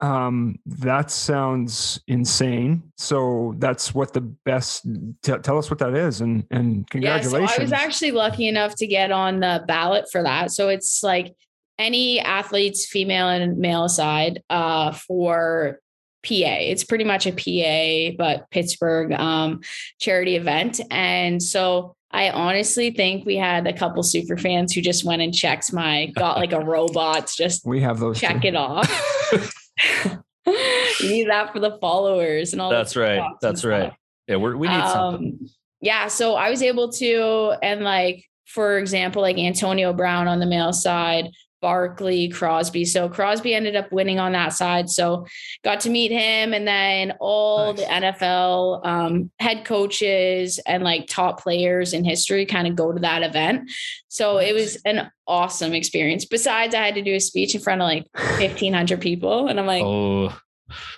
[SPEAKER 3] Um, that sounds insane. So that's what the best t- tell us what that is and and congratulations. Yeah, so
[SPEAKER 4] I was actually lucky enough to get on the ballot for that. So it's like any athletes, female and male aside, uh, for PA. It's pretty much a PA, but Pittsburgh um, charity event. And so I honestly think we had a couple super fans who just went and checked my, got like a robot, just
[SPEAKER 3] we have those
[SPEAKER 4] check too. it off. you need that for the followers and all. That.
[SPEAKER 2] That's right. That's right. Yeah, we're, we need um, something.
[SPEAKER 4] Yeah, so I was able to, and like for example, like Antonio Brown on the male side, Barkley, Crosby. So Crosby ended up winning on that side. So got to meet him. And then all nice. the NFL um, head coaches and like top players in history kind of go to that event. So nice. it was an awesome experience. Besides, I had to do a speech in front of like 1,500 people. And I'm like,
[SPEAKER 2] oh,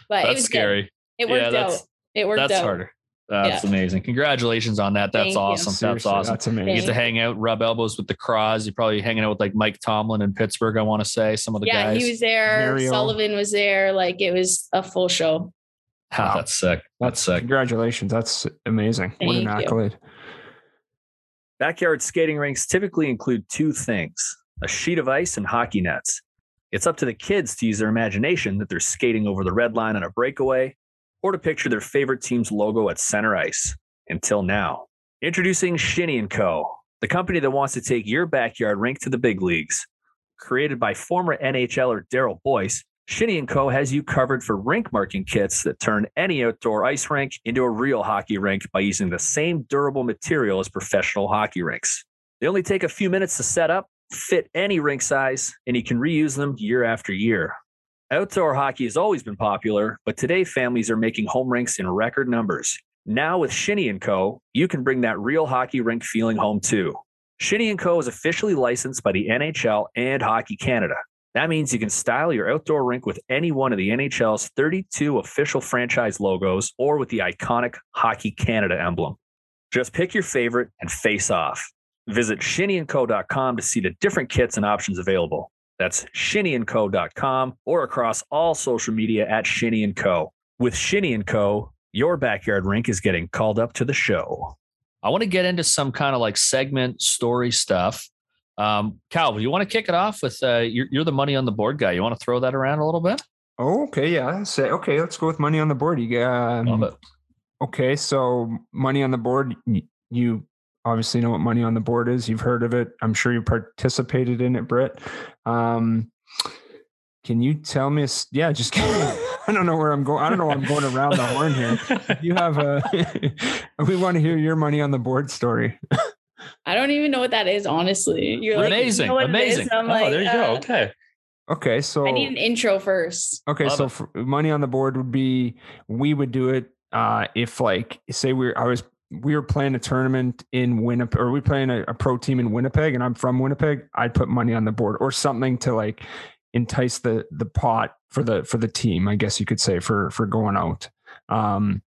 [SPEAKER 4] but
[SPEAKER 2] that's
[SPEAKER 4] it was
[SPEAKER 2] scary.
[SPEAKER 4] Good. It worked
[SPEAKER 2] yeah,
[SPEAKER 4] out. It worked
[SPEAKER 2] that's
[SPEAKER 4] out.
[SPEAKER 2] harder. That's
[SPEAKER 4] Yeah.
[SPEAKER 2] amazing. Congratulations on that. That's
[SPEAKER 4] Thank
[SPEAKER 2] awesome. That's awesome.
[SPEAKER 3] That's amazing.
[SPEAKER 2] You
[SPEAKER 3] amazing.
[SPEAKER 2] get to hang out, rub elbows with the Cross. You're probably hanging out with like Mike Tomlin in Pittsburgh. I want to say some of the
[SPEAKER 4] yeah,
[SPEAKER 2] guys.
[SPEAKER 4] Yeah, he was there.
[SPEAKER 3] Mario.
[SPEAKER 4] Sullivan was there. Like it was a full show.
[SPEAKER 2] Ah, that's sick. That's sick.
[SPEAKER 3] Congratulations. That's amazing. what an
[SPEAKER 4] Thank you.
[SPEAKER 3] accolade.
[SPEAKER 5] Backyard skating rinks typically include two things a sheet of ice and hockey nets. It's up to the kids to use their imagination that they're skating over the red line on a breakaway or to picture their favorite team's logo at center ice. Until now. Introducing Shinny & Co., the company that wants to take your backyard rink to the big leagues. Created by former NHLer Darryl Boyce, Shinny & Co. has you covered for rink marking kits that turn any outdoor ice rink into a real hockey rink by using the same durable material as professional hockey rinks. They only take a few minutes to set up, fit any rink size, and you can reuse them year after year. Outdoor hockey has always been popular, but today families are making home rinks in record numbers. Now with Shinny & Co., you can bring that real hockey rink feeling home too. Shinny & Co. is officially licensed by the NHL and Hockey Canada. That means you can style your outdoor rink with any one of the NHL's 32 official franchise logos or with the iconic Hockey Canada emblem. Just pick your favorite and face off. Visit shinnyandco.com to see the different kits and options available. That's shinnyandco.com or across all social media at Shinny & Co. With Shinny & Co., your backyard rink is getting called up to the show.
[SPEAKER 2] I want to get into some kind of like segment story stuff. Um, Cal, you want to kick it off with uh, you're, you're the money on the board guy. You want to throw that around a little bit?
[SPEAKER 3] Oh, okay. Yeah. Say, okay, let's go with money on the board. You got,
[SPEAKER 2] Love
[SPEAKER 3] um,
[SPEAKER 2] it.
[SPEAKER 3] okay. So money on the board, you obviously know what money on the board is. You've heard of it. I'm sure you participated in it, Britt. Um, can you tell me? a s- Yeah, just I don't know where I'm going. I don't know. I'm going around the horn here. You have a. we want to hear your money on the board story.
[SPEAKER 4] I don't even know what that is, honestly. You're like,
[SPEAKER 2] Amazing,
[SPEAKER 4] you know what it is?
[SPEAKER 2] amazing.
[SPEAKER 1] Oh,
[SPEAKER 4] like,
[SPEAKER 1] there you
[SPEAKER 4] uh,
[SPEAKER 1] go. Okay.
[SPEAKER 3] Okay, so
[SPEAKER 4] I need an intro first.
[SPEAKER 3] Okay,
[SPEAKER 2] Love
[SPEAKER 3] so for money on the board would be we would do it uh if like say we are I was we were playing a tournament in Winnipeg or we playing a, a pro team in Winnipeg and I'm from Winnipeg, I'd put money on the board or something to like entice the the pot for the for the team, I guess you could say for for going out. Um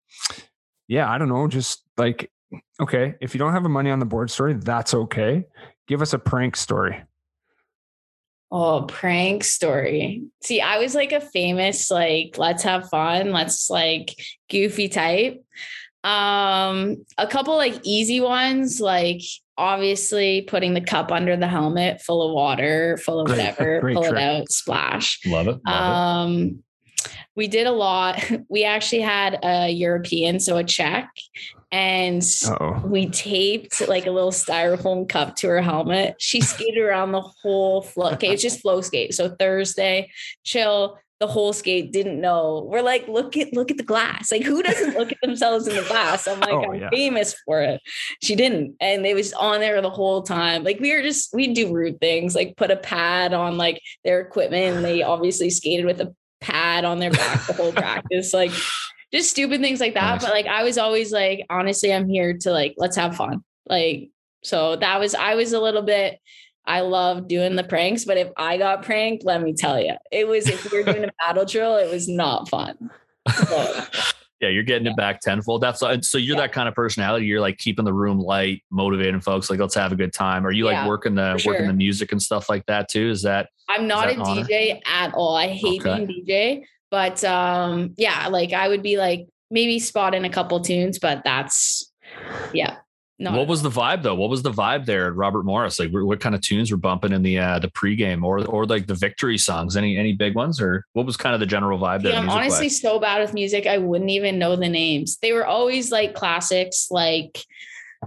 [SPEAKER 3] yeah, I don't know, just like okay, if you don't have a money on the board story, that's okay. Give us a prank story.
[SPEAKER 4] Oh, prank story. See, I was like a famous, like, let's have fun, let's like goofy type. Um, a couple like easy ones, like obviously putting the cup under the helmet full of water, full of
[SPEAKER 3] Great-
[SPEAKER 4] whatever,
[SPEAKER 3] great
[SPEAKER 4] pull
[SPEAKER 3] trick.
[SPEAKER 4] it out, splash.
[SPEAKER 2] Love it. Love
[SPEAKER 4] Um, we did a lot. We actually had a European, so a Czech, and
[SPEAKER 3] Uh-oh.
[SPEAKER 4] we taped like a little styrofoam cup to her helmet. She skated around the whole flow. Okay, it's just flow skate. So Thursday, chill. The whole skate didn't know. We're like, look at look at the glass. Like, who doesn't look at themselves in the glass? I'm like,
[SPEAKER 3] Oh,
[SPEAKER 4] I'm
[SPEAKER 3] yeah.
[SPEAKER 4] famous for it. She didn't, and it was on there the whole time. Like, we were just we do rude things, like put a pad on like their equipment. And they obviously skated with a pad on their back the whole practice. Like, just stupid things like that.
[SPEAKER 2] Nice.
[SPEAKER 4] But like I was always like, honestly, I'm here to like, let's have fun. Like, so that was I was a little bit I love doing the pranks, but if I got pranked, let me tell you, it was if we were doing a battle drill, it was not fun. So,
[SPEAKER 2] Yeah, you're getting it back tenfold. That's so you're
[SPEAKER 4] Yeah.
[SPEAKER 2] that kind of personality. You're like keeping the room light, motivating folks. Like let's have a good time. Are you like working the
[SPEAKER 4] for
[SPEAKER 2] working the music and stuff like that too? Is that
[SPEAKER 4] I'm not
[SPEAKER 2] that
[SPEAKER 4] a
[SPEAKER 2] honor?
[SPEAKER 4] DJ at all. I hate
[SPEAKER 2] Okay.
[SPEAKER 4] being DJ, but um, yeah, like I would be like maybe spot in a couple tunes, but that's yeah.
[SPEAKER 2] What was the vibe though? What was the vibe there at Robert Morris? Like what kind of tunes were bumping in the uh the pregame or or like the victory songs? Any any big ones or what was kind of the general vibe there?
[SPEAKER 4] Yeah, I'm honestly so bad with music. I wouldn't even know the names. They were always like classics, like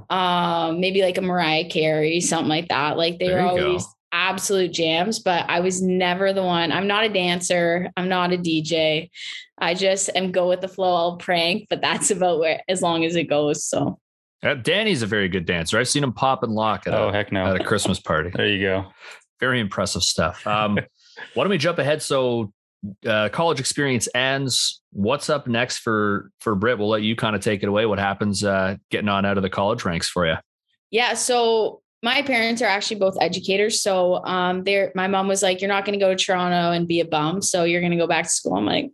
[SPEAKER 4] um, maybe like a Mariah Carey, something like that. Like they
[SPEAKER 2] There
[SPEAKER 4] were
[SPEAKER 2] you go.
[SPEAKER 4] always absolute jams, but I was never the one. I'm not a dancer. I'm not a DJ. I just am go with the flow. I'll prank, but that's about where as long as it goes. So
[SPEAKER 2] Danny's a very good dancer. I've seen him pop and lock at,
[SPEAKER 1] Oh
[SPEAKER 2] a,
[SPEAKER 1] heck
[SPEAKER 2] at a Christmas party.
[SPEAKER 1] There you go.
[SPEAKER 2] very impressive stuff. Um, why don't we jump ahead? So, uh, college experience ends. What's up next for for Britt? We'll let you kind of take it away. What happens uh, getting on out of the college ranks for you?
[SPEAKER 4] Yeah. So my parents are actually both educators. So um, they're my mom was like, "You're not going to go to Toronto and be a bum, so you're going to go back to school." I'm like,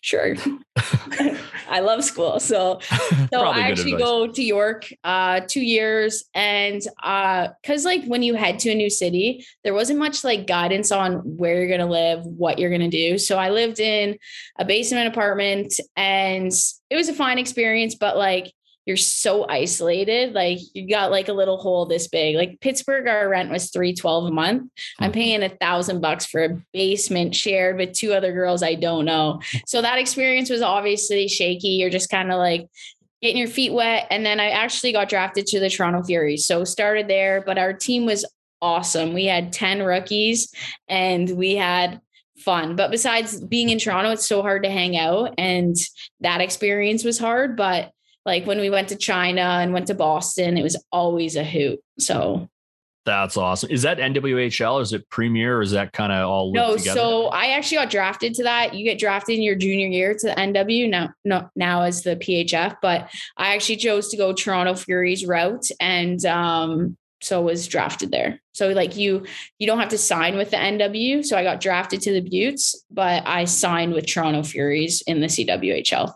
[SPEAKER 4] "Sure." I love school, so so I actually advice. go to York uh, two years, and uh because like when you head to a new city, there wasn't much like guidance on where you're going to live, what you're going to do. So I lived in a basement apartment, and it was a fine experience, but like you're so isolated. Like you got like a little hole this big. Like Pittsburgh, our rent was three twelve a month. I'm mm-hmm. paying a thousand bucks for a basement shared with two other girls I don't know. So that experience was obviously shaky. You're just kind of like getting your feet wet. And then I actually got drafted to the Toronto Fury. So started there, but our team was awesome. We had 10 rookies and we had fun. But besides being in Toronto, it's so hard to hang out. And that experience was hard. But like when we went to China and went to Boston, it was always a hoot. So
[SPEAKER 2] that's awesome. Is that NWHL or is it Premier or is that kind of all
[SPEAKER 4] no? Together? So I actually got drafted to that. You get drafted in your junior year to the NW now, no, now as the PHF, but I actually chose to go Toronto Furies route and um, so was drafted there. So like you, you don't have to sign with the NW. So I got drafted to the Beauts, but I signed with Toronto Furies in the CWHL.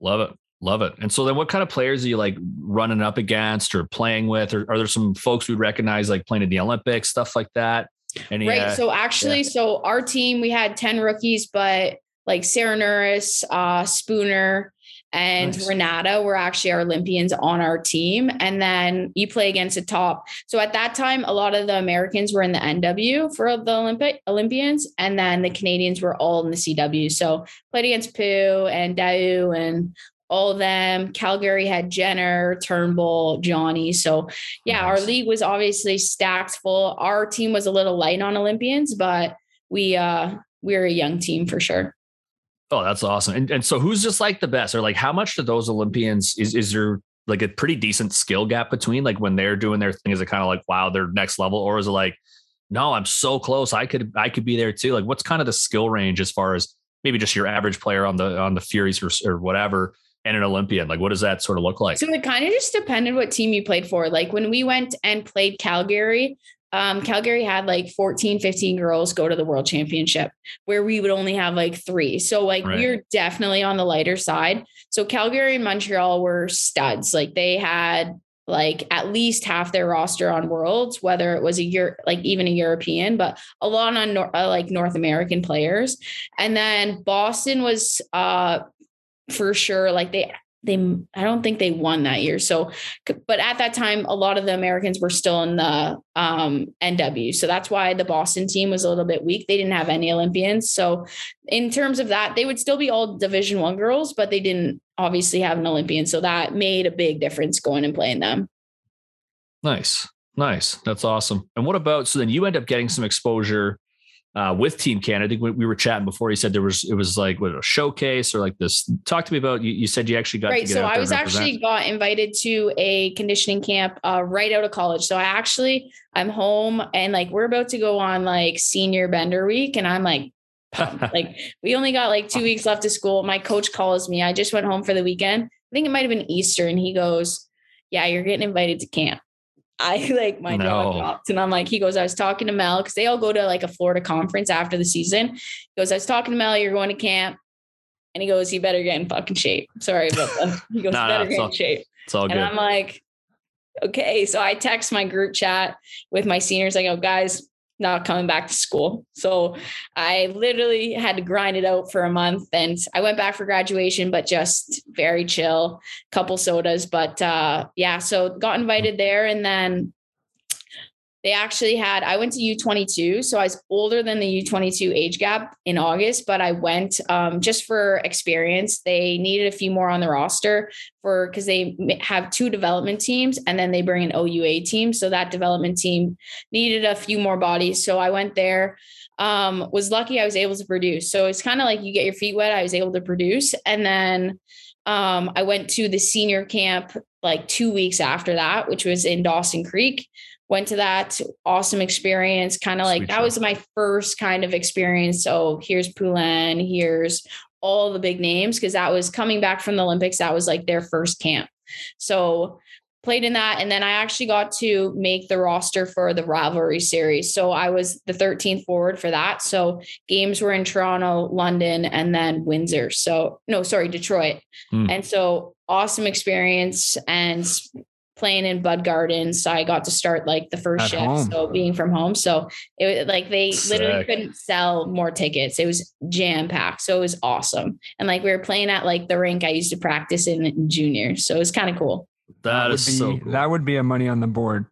[SPEAKER 2] Love it. Love it. And so then what kind of players are you like running up against or playing with? Or are there some folks we'd recognize like playing in the Olympics, stuff like that?
[SPEAKER 4] Any, right. Uh, so actually, yeah. so our team, we had 10 rookies, but like Sarah Nurse, uh, Spooner, and nice. Renata were actually our Olympians on our team. And then you play against the top. So at that time, a lot of the Americans were in the NW for the Olympic Olympians, and then the Canadians were all in the CW. So played against Pooh and Dau and all of them. Calgary had Jenner, Turnbull, Johnny. So yeah, nice. our league was obviously stacked full. Our team was a little light on Olympians, but we uh we're a young team for sure.
[SPEAKER 2] Oh, that's awesome. And, and so who's just like the best? Or like how much do those Olympians is is there like a pretty decent skill gap between like when they're doing their thing? Is it kind of like wow, they're next level, or is it like, no, I'm so close. I could I could be there too. Like what's kind of the skill range as far as maybe just your average player on the on the Furies or, or whatever and an Olympian? Like, what does that sort of look like?
[SPEAKER 4] So it kind of just depended what team you played for. Like when we went and played Calgary, um, Calgary had like 14, 15 girls go to the world championship where we would only have like three. So like right. we're definitely on the lighter side. So Calgary and Montreal were studs. Like they had like at least half their roster on worlds, whether it was a year, like even a European, but a lot on uh, like North American players. And then Boston was uh for sure like they they I don't think they won that year. So but at that time a lot of the Americans were still in the um NW. So that's why the Boston team was a little bit weak. They didn't have any Olympians. So in terms of that, they would still be all division 1 girls, but they didn't obviously have an Olympian. So that made a big difference going and playing them.
[SPEAKER 2] Nice. Nice. That's awesome. And what about so then you end up getting some exposure uh, with Team Canada. I think we, we, were chatting before. You said there was it was like what, a showcase or like this. Talk to me about. You, you said you actually got
[SPEAKER 4] right. so I was actually got invited to a conditioning camp uh, right out of college. So I actually I'm home and like we're about to go on like senior bender week, and I'm like. like we only got like two weeks left of school. My coach calls me. I just went home for the weekend. I think it might have been Easter, and he goes, "Yeah, you're getting invited to camp." I like my no. jaw dropped. And I'm like, he goes, I was talking to Mel because they all go to like a Florida conference after the season. He goes, I was talking to Mel, you're going to camp. And he goes, You better get in fucking shape. Sorry about that. He goes, no, better no, get all, in shape.
[SPEAKER 2] It's all
[SPEAKER 4] and
[SPEAKER 2] good.
[SPEAKER 4] And I'm like, okay. So I text my group chat with my seniors. I go, guys, not coming back to school. So I literally had to grind it out for a month and I went back for graduation, but just very chill, couple sodas. But uh, yeah, so got invited there and then they actually had i went to u22 so i was older than the u22 age gap in august but i went um, just for experience. They needed a few more on the roster for because they have two development teams and then they bring an oua team so that development team needed a few more bodies so i went there. Um, was lucky i was able to produce so it's kind of like you get your feet wet i was able to produce and then um, i went to the senior camp like two weeks after that which was in dawson creek went to that awesome experience. Kind of like
[SPEAKER 2] Sweet
[SPEAKER 4] that
[SPEAKER 2] show.
[SPEAKER 4] was my first kind of experience. So here's Poulin, here's all the big names because that was coming back from the Olympics. That was like their first camp. So played in that and then I actually got to make the roster for the rivalry series. So I was the 13th forward for that. So games were in Toronto, London and then Windsor. So no, sorry, Detroit.
[SPEAKER 2] Hmm.
[SPEAKER 4] And so awesome experience and playing in Bud Garden. So I got to start like the first
[SPEAKER 3] At
[SPEAKER 4] shift.
[SPEAKER 3] home.
[SPEAKER 4] So being from home. So it was like they literally couldn't sell more tickets. It was jam packed. So it was awesome. And like we were playing at like the rink I used to practice in, in junior. So it was kind of cool.
[SPEAKER 2] that
[SPEAKER 3] would be
[SPEAKER 2] so cool.
[SPEAKER 3] that would be a money on the board.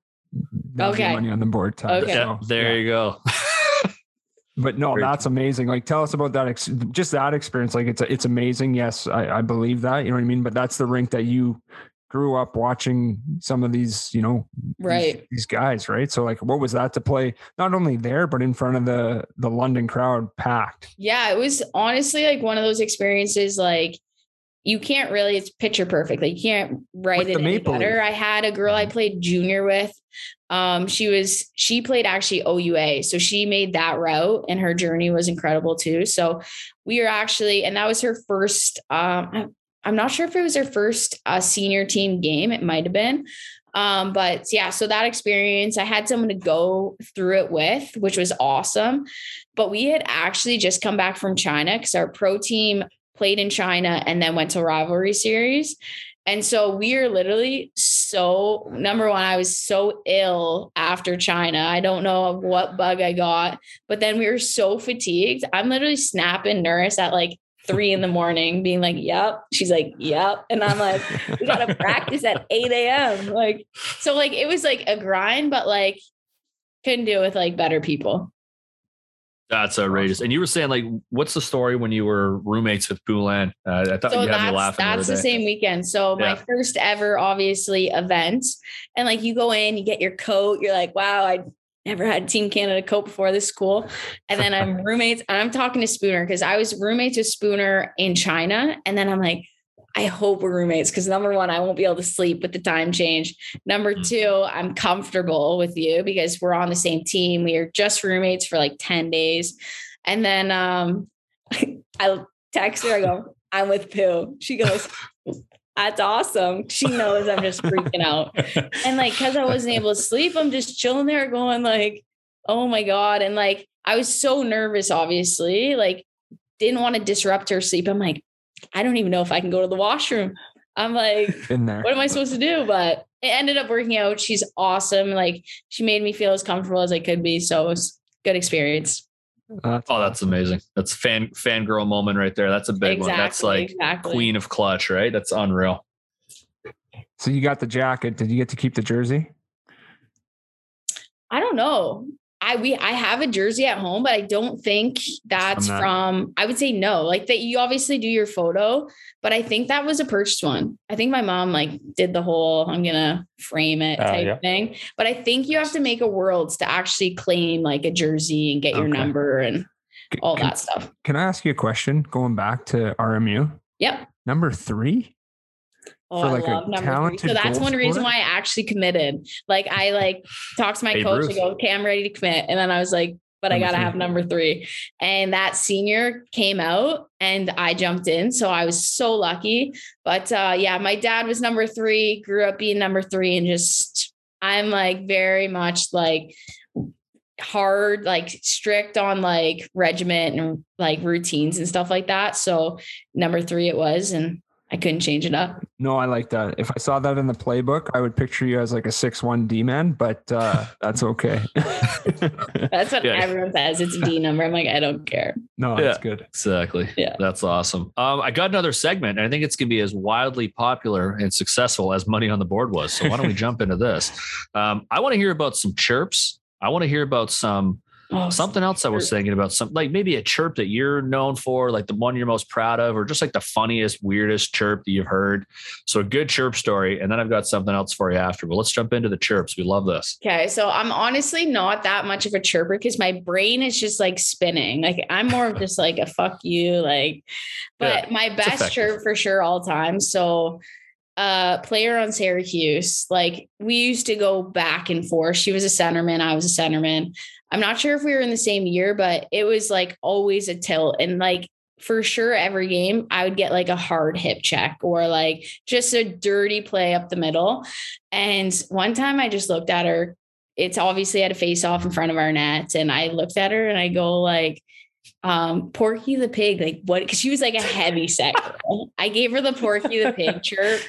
[SPEAKER 3] That would
[SPEAKER 4] Okay.
[SPEAKER 3] money on the board time.
[SPEAKER 4] Okay.
[SPEAKER 2] yeah,
[SPEAKER 3] So,
[SPEAKER 2] there
[SPEAKER 3] yeah.
[SPEAKER 2] you go.
[SPEAKER 3] But no,
[SPEAKER 2] Very
[SPEAKER 3] that's amazing. Like, tell us about that. Ex- just that experience. Like, it's it's amazing. Yes, I, I believe that. You know what I mean. But that's the rink that you grew up watching some of these. You know, these-
[SPEAKER 4] Right.
[SPEAKER 3] These, guys, right? So, like, what was that to play not only there but in front of the the London crowd packed?
[SPEAKER 4] Yeah, it was honestly like one of those experiences like you can't really it's picture perfect. Like you can't write
[SPEAKER 3] With
[SPEAKER 4] it any better.
[SPEAKER 3] Leaf.
[SPEAKER 4] I had a girl I played junior with. Um, she was she played actually OUA, so she made that route, and her journey was incredible too. So we were actually, and that was her first. Um, I'm- not sure if it was her first uh, senior team game. It might have been. Um, but yeah, so that experience, I had someone to go through it with, which was awesome. But we had actually just come back from China because our pro team played in China and then went to rivalry series. And so we are literally so number one, I was so ill after China. I don't know what bug I got, but then we were so fatigued. I'm literally snapping nurse at like three in the morning, being like, Yep. She's like, Yep. And I'm like, we gotta practice at 8 a.m. Like, so like it was like a grind, but like couldn't do it with like better people.
[SPEAKER 2] That's outrageous. And you were saying, like, what's the story when you were roommates with Poulin? Uh, I thought
[SPEAKER 4] so
[SPEAKER 2] you had me laughing.
[SPEAKER 4] that's
[SPEAKER 2] the
[SPEAKER 4] the same weekend. So my first ever, obviously, event, and like you go in, you get your coat. You're like, wow, I never had Team Canada coat before. This is cool. And then I'm roommates. And I'm talking to Spooner because I was roommates with Spooner in China, and then I'm like. I hope we're roommates because number one, I won't be able to sleep with the time change. Number
[SPEAKER 2] Mhm.
[SPEAKER 4] two, I'm comfortable with you because we're on the same team. We are just roommates for like 10 days. And then um I text her, I go, I'm with Pooh. She goes, That's awesome. She knows I'm just freaking out. And like, cause I wasn't able to sleep, I'm just chilling there going like, oh my God. And like I was so nervous, obviously, like didn't want to disrupt her sleep. I'm like, I don't even know if I can go to the washroom. I'm like, what am I supposed to do? But it ended up working out. She's awesome. Like she made me feel as comfortable as I could be. So it was good experience.
[SPEAKER 3] Uh,
[SPEAKER 2] Oh, that's amazing. That's fan fangirl moment right there. That's a big one. That's like
[SPEAKER 4] exactly.
[SPEAKER 2] queen of clutch, right? That's unreal.
[SPEAKER 3] so you got the jacket. Did you get to keep the jersey?
[SPEAKER 4] I don't know. I we I have a jersey at home, but I don't think that's
[SPEAKER 3] From.
[SPEAKER 4] I would say no. Like that, you obviously do your photo, but I think that was a purchased one. I think my mom like did the whole "I'm gonna frame it"
[SPEAKER 1] Oh,
[SPEAKER 4] type
[SPEAKER 1] yeah.
[SPEAKER 4] thing. But I think you have to make a worlds to actually claim like a jersey and get your
[SPEAKER 3] Okay.
[SPEAKER 4] number and all
[SPEAKER 3] can,
[SPEAKER 4] that stuff.
[SPEAKER 3] Can I ask you a question? Going back to RMU,
[SPEAKER 4] Yep.
[SPEAKER 3] number three.
[SPEAKER 4] Oh, I
[SPEAKER 3] like, a
[SPEAKER 4] love number three. So that's one reason why I actually committed. Like I like talked to my
[SPEAKER 2] Babe
[SPEAKER 4] coach.
[SPEAKER 2] Ruth.
[SPEAKER 4] I go, okay, I'm ready to commit. And then I was like, but I gotta
[SPEAKER 3] three.
[SPEAKER 4] have number three. And that senior came out and I jumped in. So I was so lucky. But uh yeah, my dad was number three, grew up being number three, and just I'm like very much like hard, like strict on like regiment and like routines and stuff like that. So number three it was, and I couldn't change it up.
[SPEAKER 3] No, I like that. If I saw that in the playbook, I would picture you as like a six one D man, but uh, that's okay.
[SPEAKER 4] That's what
[SPEAKER 2] Yeah.
[SPEAKER 4] everyone says. It's a D number. I'm like, I don't care.
[SPEAKER 3] no,
[SPEAKER 2] Yeah.
[SPEAKER 3] that's good.
[SPEAKER 2] Exactly.
[SPEAKER 4] Yeah.
[SPEAKER 2] That's awesome. Um, I got another segment, and I think it's going to be as wildly popular and successful as Money on the Board was. So why don't we jump into this? Um, I want to hear about some chirps. I want to hear about some
[SPEAKER 4] Oh,
[SPEAKER 2] something else I was thinking about. Some like maybe a chirp that you're known for, like the one you're most proud of, or just like the funniest, weirdest chirp that you've heard. So a good chirp story, and then I've got something else for you after. But let's jump into the chirps. We love this.
[SPEAKER 4] Okay, so I'm honestly not that much of a chirper because my brain is just like spinning. Like I'm more of just like a fuck you, like. But
[SPEAKER 2] Yeah,
[SPEAKER 4] my best chirp for sure all time. So a player on Syracuse. Like we used to go back and forth. She was a centerman, I was a centerman. I'm not sure if we were in the same year, but it was like always a tilt. And like for sure, every game I would get like a hard hip check or like just a dirty play up the middle. And one time I just looked at her. It's obviously at a face off in front of our net. And I looked at her and I go like, um, Porky the pig, like what? Because she was like a heavy set girl. I gave her the Porky the pig chirp,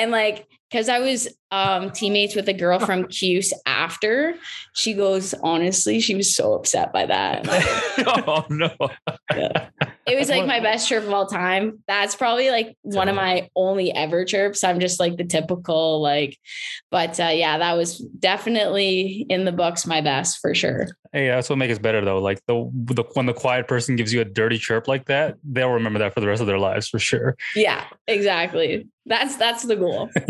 [SPEAKER 4] and like because I was um, teammates with a girl from Cuse after, she goes, honestly, she was so upset by that.
[SPEAKER 2] oh no.
[SPEAKER 4] Yeah. It was like my best chirp of all time. That's probably like one of my only ever chirps. I'm just like the typical, like, but uh, yeah, that was definitely in the books my best for sure.
[SPEAKER 1] Hey, that's what makes it better though. Like the, the when the quiet person gives you a dirty chirp like that, they'll remember that for the rest of their lives for sure.
[SPEAKER 4] Yeah, exactly. That's that's the goal.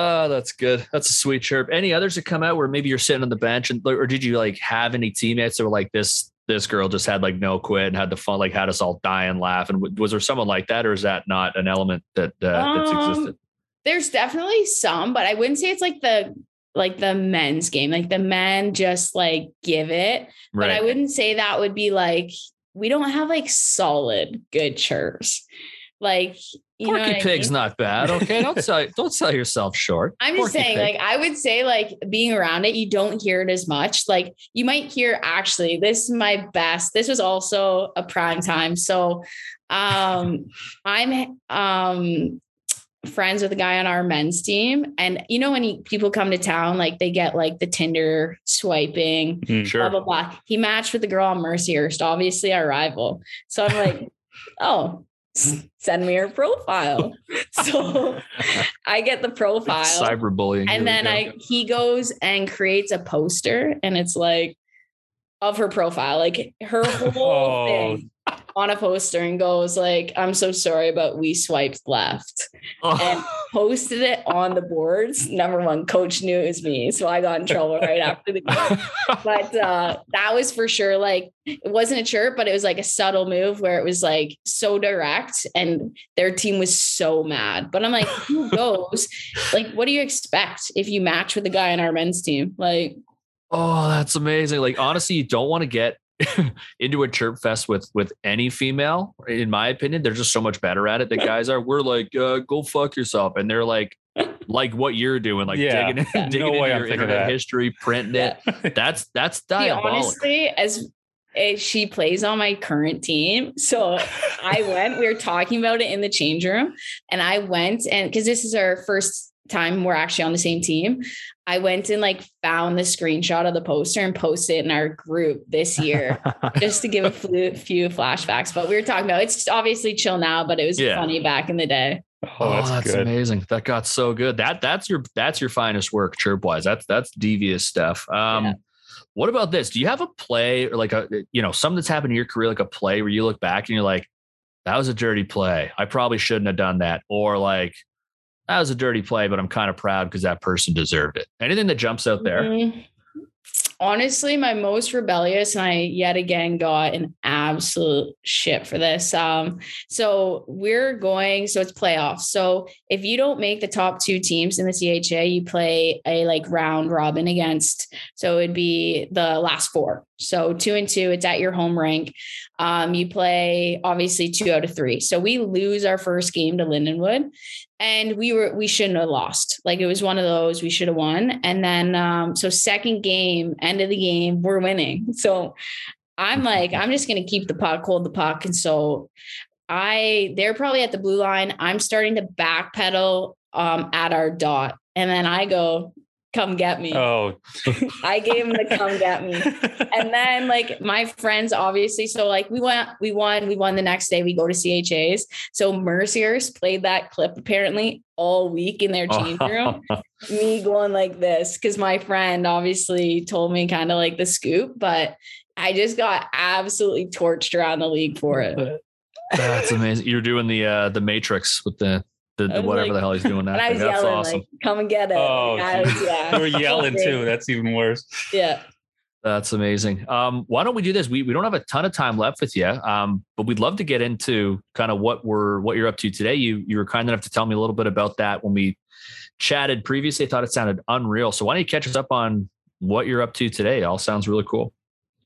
[SPEAKER 2] Oh, that's good. That's a sweet chirp. Any others that come out where maybe you're sitting on the bench and or did you like have any teammates that were like this this girl just had like no quit and had the fun like had us all die and laugh and was there someone like that or is that not an element that uh, that's
[SPEAKER 4] Um,
[SPEAKER 2] existed?
[SPEAKER 4] There's definitely some, but I wouldn't say it's like the like the men's game. Like the men just like give it. But I wouldn't say that would be like we don't have like solid good chirps. Like you know
[SPEAKER 2] Porky
[SPEAKER 4] what I
[SPEAKER 2] Pig's
[SPEAKER 4] mean?
[SPEAKER 2] not bad. Okay, don't sell don't sell yourself short.
[SPEAKER 4] I'm just
[SPEAKER 2] Porky
[SPEAKER 4] saying,
[SPEAKER 2] Pig.
[SPEAKER 4] like, I would say, like, being around it, you don't hear it as much. Like, you might hear, actually, this is my best. This was also a prime time. So, um, I'm, um, friends with a guy on our men's team and you know when he, people come to town like they get like the tinder swiping
[SPEAKER 1] Mm.
[SPEAKER 2] sure.
[SPEAKER 4] blah blah blah he matched with the girl on mercyhurst obviously our rival so i'm like oh s- send me her profile so i get the profile
[SPEAKER 2] Cyberbullying.
[SPEAKER 4] and then
[SPEAKER 2] go.
[SPEAKER 4] I he goes and creates a poster and it's like of her profile, like her whole
[SPEAKER 1] Oh.
[SPEAKER 4] thing on a poster and goes like, I'm so sorry, but we swiped left. and posted it on the boards. Number one, coach knew it was me. So I got in trouble right after the game. But uh, that was for sure like it wasn't a chirp, but it was like a subtle move where it was like so direct and their team was so mad. But I'm like, who goes? like, what do you expect if you match with the guy on our men's team? Like,
[SPEAKER 2] Oh, that's amazing. Like honestly, you don't want to get into a chirp fest with with any female. In my opinion, they're just so much better at it. The guys are. We're like, uh, go fuck yourself, and they're like, like what you're doing, like
[SPEAKER 1] Yeah.
[SPEAKER 2] digging,
[SPEAKER 4] Yeah.
[SPEAKER 2] digging
[SPEAKER 1] No
[SPEAKER 2] into your internet
[SPEAKER 1] that.
[SPEAKER 2] history, printing it. That's that's diabolical.
[SPEAKER 4] honestly, as eh, she plays on my current team. So I went, we were talking about it in the change room, and I went and because this is our first time we're actually on the same team. I went and like found the screenshot of the poster and posted it in our group this year just to give a few flashbacks. But we were talking about it's obviously chill now, but it was
[SPEAKER 2] Yeah.
[SPEAKER 4] funny back in the day.
[SPEAKER 1] Oh, that's, good.
[SPEAKER 2] amazing. That got so good. That that's your that's your finest work, chirp wise. That's that's devious stuff. Um,
[SPEAKER 4] Yeah.
[SPEAKER 2] what about this? Do you have a play or like a you know something that's happened in your career, like a play where you look back and you're like, that was a dirty play. I probably shouldn't have done that, or like that was a dirty play, but I'm kind of proud because that person deserved it. Anything that jumps out there?
[SPEAKER 4] Mm, Honestly, my most rebellious, and I yet again got an absolute shit for this. Um, so we're going, so it's playoffs. So if you don't make the top two teams in the CHA, you play a like round robin against. So it'd be the last four. So two and two, it's at your home rank. Um, you play obviously two out of three. So we lose our first game to Lindenwood and we were we shouldn't have lost. Like it was one of those we should have won. And then um so second game end of the game we're winning. So i'm like i'm just to keep the puck hold the puck. And so i they're probably at the blue line. I'm starting to backpedal um at our dot. And then i go come get me.
[SPEAKER 1] Oh,
[SPEAKER 4] i gave him the come get me. And then like my friends obviously so like we went we won we won the next day we go to chas so Mercyhurst played that clip apparently all week in their change room. Me going like this because my friend obviously told me kind of like the scoop but i just got absolutely torched around the league for it.
[SPEAKER 2] That's amazing. You're doing the uh the Matrix with the the, the whatever
[SPEAKER 4] like-
[SPEAKER 2] the hell he's doing that.
[SPEAKER 4] and i was
[SPEAKER 2] That's
[SPEAKER 4] yelling
[SPEAKER 2] awesome.
[SPEAKER 4] like come and get it
[SPEAKER 1] Oh,
[SPEAKER 4] Like, I was, yeah
[SPEAKER 1] you were yelling too. That's even worse.
[SPEAKER 4] yeah
[SPEAKER 2] That's amazing. Um, why don't we do this? We we don't have a ton of time left with you, um, but we'd love to get into kind of what we're what you're up to today. You you were kind enough to tell me a little bit about that when we chatted previously. I thought it sounded unreal. So why don't you catch us up on what you're up to today? It all sounds really cool.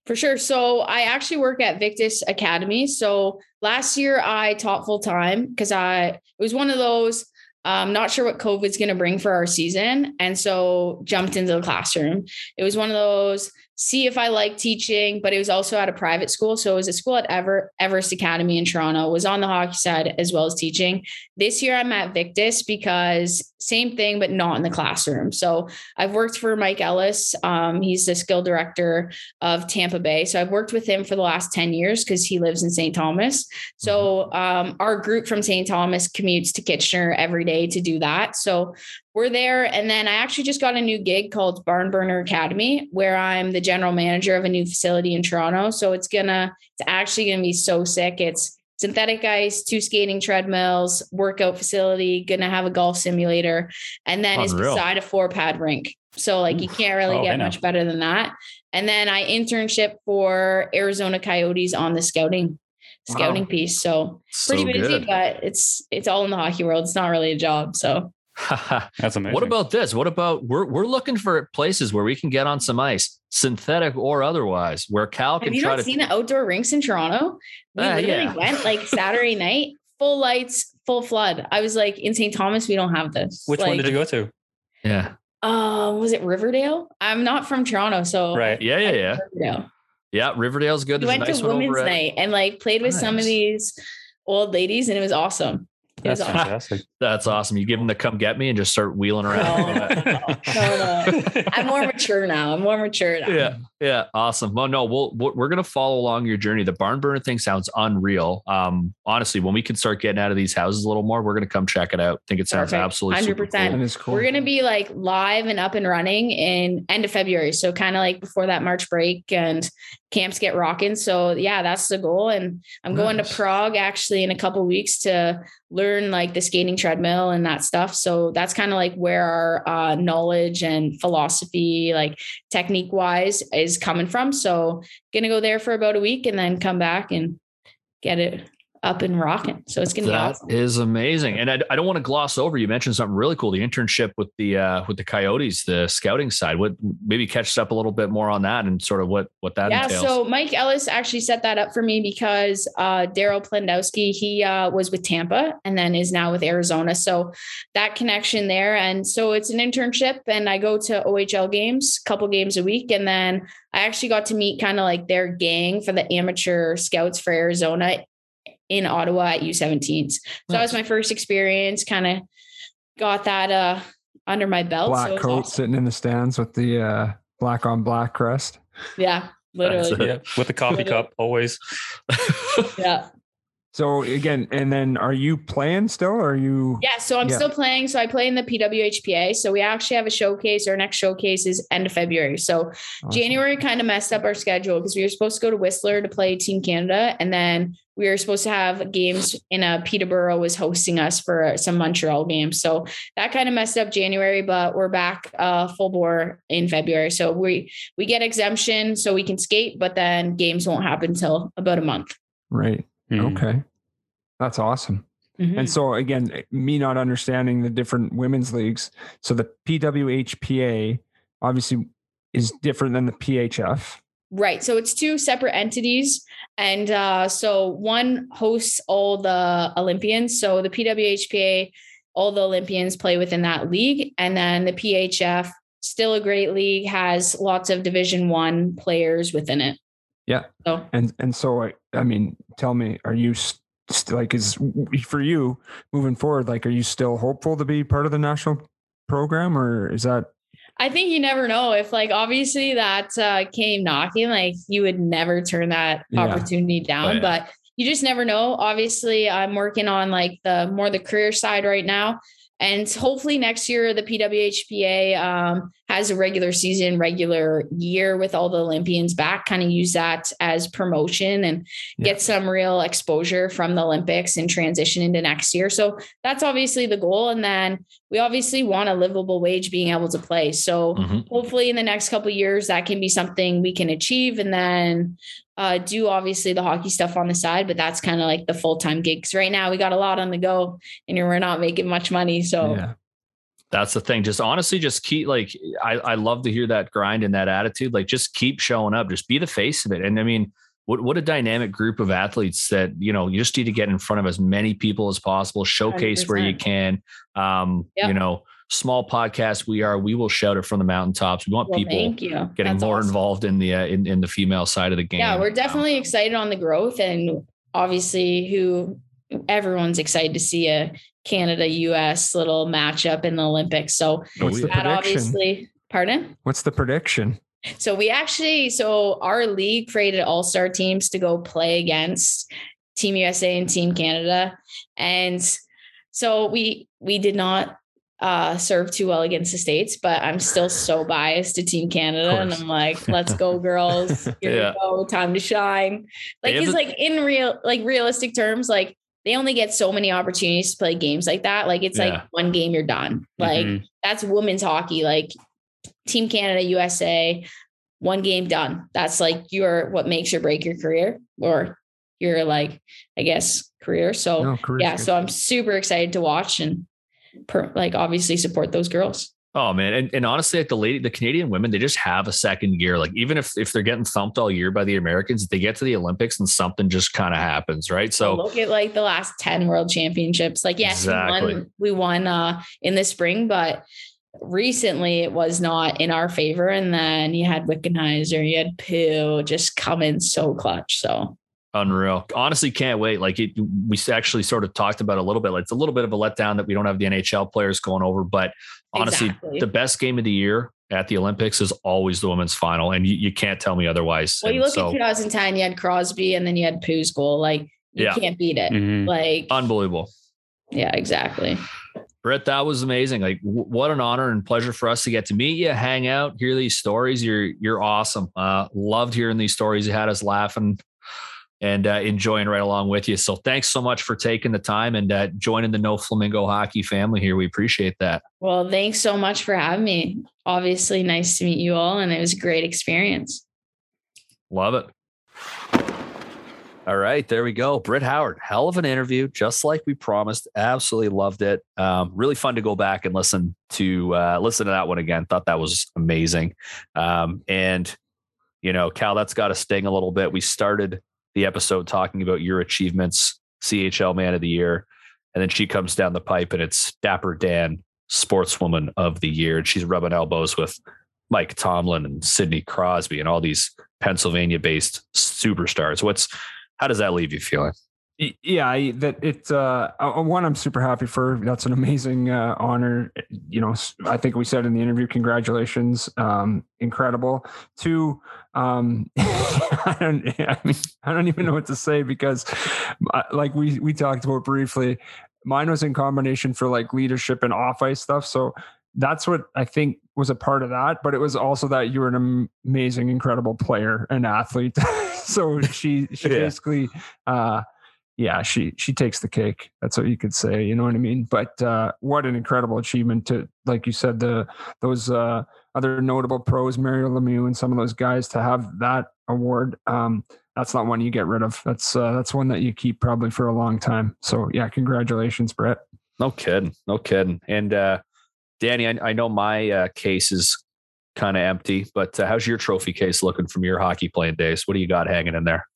[SPEAKER 4] For sure. So I actually work at Victus Academy. So last year I taught full time because I it was one of those I'm not sure what COVID's going to bring for our season. And so jumped into the classroom. It was one of those see if I like teaching, but it was also at a private school. So it was a school at Ever Everest Academy in Toronto, was on the hockey side as well as teaching. This year I'm at Victus because same thing, but not in the classroom. So I've worked for Mike Ellis. Um, he's the skill director of Tampa Bay. So I've worked with him for the last 10 years because he lives in St. Thomas. So mm-hmm. um, our group from St. Thomas commutes to Kitchener every day to do that. So we're there. And then I actually just got a new gig called Barn Burner Academy, where I'm the general manager of a new facility in Toronto. So it's gonna, it's actually gonna be so sick. It's synthetic ice, two skating treadmills, workout facility, gonna have a golf simulator, and then Unreal. it's beside a four pad rink. So like you can't really oh, get much better than that. And then I internship for Arizona Coyotes on the scouting scouting wow. piece. So pretty busy, good. but it's it's all in the hockey world. It's not really a job. So
[SPEAKER 2] That's amazing. What about this? What about we're we're looking for places where we can get on some ice, synthetic or otherwise, where Cal can
[SPEAKER 4] Have you
[SPEAKER 2] try
[SPEAKER 4] not
[SPEAKER 2] to
[SPEAKER 4] seen the outdoor rinks in Toronto? We uh, literally yeah. went like Saturday night, full lights, full flood. I was like, in St. Thomas, we don't have this.
[SPEAKER 1] Which
[SPEAKER 4] like,
[SPEAKER 1] one did you go to?
[SPEAKER 2] Yeah.
[SPEAKER 4] Uh, was it Riverdale? I'm not from Toronto, so
[SPEAKER 2] right. Yeah, yeah, yeah. Riverdale. Yeah, Riverdale's good.
[SPEAKER 4] We There's went nice to women's night and like played with nice. some of these old ladies, and it was awesome.
[SPEAKER 1] That's fantastic.
[SPEAKER 2] That's awesome. You give them the come get me and just start wheeling around.
[SPEAKER 4] No, no, no, I'm more mature now. I'm more mature now.
[SPEAKER 2] Yeah. Yeah. Awesome. Well, no, we'll, we're going to follow along your journey. The barn burner thing sounds unreal. Um, honestly, when we can start getting out of these houses a little more, we're going to come check it out. I think it sounds Perfect. absolutely 100%.
[SPEAKER 4] Cool. We're going to be like live and up and running in end of February. So kind of like before that March break and camps get rocking. So yeah, that's the goal. And I'm nice. going to Prague actually in a couple weeks to learn like the skating treadmill and that stuff. So that's kind of like where our uh, knowledge and philosophy, like technique wise, is coming from. So gonna go there for about a week and then come back and get it up and rocking. So it's going to be awesome.
[SPEAKER 2] is amazing. And I, I don't want to gloss over. You mentioned something really cool: the internship with the uh, with the Coyotes, the scouting side. What maybe catch us up a little bit more on that and sort of what what that yeah, entails.
[SPEAKER 4] So Mike Ellis actually set that up for me because uh, Darryl Plandowski he uh, was with Tampa and then is now with Arizona. So that connection there, and so it's an internship, and I go to OHL games, a couple games a week, and then I actually got to meet kind of like their gang for the amateur scouts for Arizona in Ottawa at U17s. So nice. that was my first experience. Kind of got that uh, under my belt.
[SPEAKER 3] Black so coat awesome. sitting in the stands with the uh, black on black crest.
[SPEAKER 4] Yeah, literally.
[SPEAKER 1] Yeah, with the coffee cup always.
[SPEAKER 4] yeah.
[SPEAKER 3] So again, and then are you playing still? Or are you?
[SPEAKER 4] Yeah, so I'm yeah. still playing. So I play in the PWHPA. So we actually have a showcase. Our next showcase is end of February. So awesome. January kind of messed up our schedule because we were supposed to go to Whistler to play Team Canada, and then we were supposed to have games in a Peterborough was hosting us for some Montreal games. So that kind of messed up January, but we're back uh, full bore in February. So we we get exemption so we can skate, but then games won't happen until about a month.
[SPEAKER 3] Right. Mm-hmm. Okay. That's awesome. Mm-hmm. And so again, me not understanding the different women's leagues. So the PWHPA obviously is different than the PHF.
[SPEAKER 4] Right. So it's two separate entities. And uh, so one hosts all the Olympians. So the PWHPA, all the Olympians play within that league. And then the PHF, still a great league, has lots of division one players within it.
[SPEAKER 3] Yeah. So, and and so I, I mean, tell me, are you st- like is for you moving forward? Like, are you still hopeful to be part of the national program, or is that?
[SPEAKER 4] I think you never know if, like, obviously that uh, came knocking. Like, you would never turn that yeah. opportunity down, oh, yeah. but you just never know. Obviously, I'm working on like the more the career side right now. And hopefully next year, the PWHPA um, has a regular season, regular year with all the Olympians back, kind of use that as promotion and yeah. get some real exposure from the Olympics and transition into next year. So that's obviously the goal. And then we obviously want a livable wage being able to play. So
[SPEAKER 2] Mhm.
[SPEAKER 4] hopefully in the next couple of years that can be something we can achieve and then uh, do obviously the hockey stuff on the side, but that's kind of like the full-time gigs. Right now we got a lot on the go and we're not making much money. So
[SPEAKER 3] Yeah.
[SPEAKER 2] That's the thing. Just honestly, just keep like I, I love to hear that grind and that attitude. Like just keep showing up. Just be the face of it. And I mean, what what a dynamic group of athletes that you know you just need to get in front of as many people as possible. Showcase where you can. Um,
[SPEAKER 4] Yeah.
[SPEAKER 2] you know, small podcast we are. We will shout it from the mountaintops. We want
[SPEAKER 4] well,
[SPEAKER 2] people
[SPEAKER 4] thank you.
[SPEAKER 2] getting
[SPEAKER 4] That's
[SPEAKER 2] more
[SPEAKER 4] awesome.
[SPEAKER 2] involved in the uh, in in the female side of the game.
[SPEAKER 4] Yeah, we're
[SPEAKER 2] Um,
[SPEAKER 4] definitely excited on the growth and obviously who everyone's excited to see a Canada US little matchup in the Olympics. So
[SPEAKER 3] What's the
[SPEAKER 4] that
[SPEAKER 3] prediction?
[SPEAKER 4] obviously pardon?
[SPEAKER 3] What's the prediction?
[SPEAKER 4] So we actually so our league created all-star teams to go play against Team USA and Team Canada. And so we we did not uh serve too well against the States, but I'm still so biased to Team Canada. And. I'm like, let's go, girls. Here
[SPEAKER 2] Yeah.
[SPEAKER 4] we go, time to shine. Like
[SPEAKER 2] They have
[SPEAKER 4] it's like in real like realistic terms, like they only get so many opportunities to play games like that. Like it's
[SPEAKER 2] Yeah.
[SPEAKER 4] like one game you're done. Like
[SPEAKER 1] Mhm.
[SPEAKER 4] that's women's hockey. Like Team Canada, USA, one game done. That's like your what makes or break your career or your like, I guess, career. So
[SPEAKER 3] No,
[SPEAKER 4] yeah,
[SPEAKER 3] skip.
[SPEAKER 4] so I'm super excited to watch and per, like obviously support those girls.
[SPEAKER 2] Oh man, and, and honestly, like the lady, the Canadian women, they just have a second gear. Like even if if they're getting thumped all year by the Americans, they get to the Olympics and something just kind of happens, right?
[SPEAKER 4] So look at like the last 10 world championships. Like, yes,
[SPEAKER 2] Exactly.
[SPEAKER 4] we won, we won uh in the spring, but recently it was not in our favor. And then you had Wickenheiser, you had Pooh just come in so clutch. So
[SPEAKER 2] unreal. Honestly, can't wait. Like it, we actually sort of talked about it a little bit. Like it's a little bit of a letdown that we don't have the NHL players going over, but honestly,
[SPEAKER 4] Exactly.
[SPEAKER 2] the best game of the year at the Olympics is always the women's final, and you, you can't tell me otherwise.
[SPEAKER 4] well, you look
[SPEAKER 2] so,
[SPEAKER 4] at 2010, you had Crosby and then you had Pooh's goal. Like you
[SPEAKER 2] Yeah.
[SPEAKER 4] can't beat it.
[SPEAKER 1] Mhm.
[SPEAKER 4] Like
[SPEAKER 2] unbelievable.
[SPEAKER 4] yeah, exactly.
[SPEAKER 2] Britt, that was amazing. Like, w- what an honor and pleasure for us to get to meet you, hang out, hear these stories. You're you're awesome. Uh, loved hearing these stories. You had us laughing and uh, enjoying right along with you. So, thanks so much for taking the time and uh, joining the No Flamingo Hockey family here. We appreciate that.
[SPEAKER 4] Well, thanks so much for having me. Obviously, nice to meet you all, and it was a great experience.
[SPEAKER 2] Love it. All right, there we go. Britt Howard, hell of an interview, just like we promised. Absolutely loved it. Um, really fun to go back and listen to uh, listen to that one again. Thought that was amazing. Um, and you know, Cal, that's got to sting a little bit. We started the episode talking about your achievements, CHL Man of the Year, and then she comes down the pipe and it's Dapper Dan, Sportswoman of the Year, and she's rubbing elbows with Mike Tomlin and Sidney Crosby and all these Pennsylvania-based superstars. What's how does that leave you feeling?
[SPEAKER 3] Yeah I, that it uh one i'm super happy for that's an amazing uh honor you know i think we said in the interview congratulations um incredible two um i don't i mean i don't even know what to say because uh, like we we talked about briefly mine was in combination for like leadership and off ice stuff so that's what I think was a part of that, but it was also that you were an amazing, incredible player and athlete. so she she
[SPEAKER 2] Yeah.
[SPEAKER 3] basically uh yeah, she she takes the cake. That's what you could say. You know what I mean? But uh, what an incredible achievement to, like you said, the those uh, other notable pros, Mario Lemieux, and some of those guys to have that award. Um, that's not one you get rid of. That's uh, that's one that you keep probably for a long time. So yeah, congratulations, Britt.
[SPEAKER 2] No kidding, no kidding. And uh, Danny, I, I know my uh, case is kind of empty, but uh, how's your trophy case looking from your hockey playing days? What do you got hanging in there?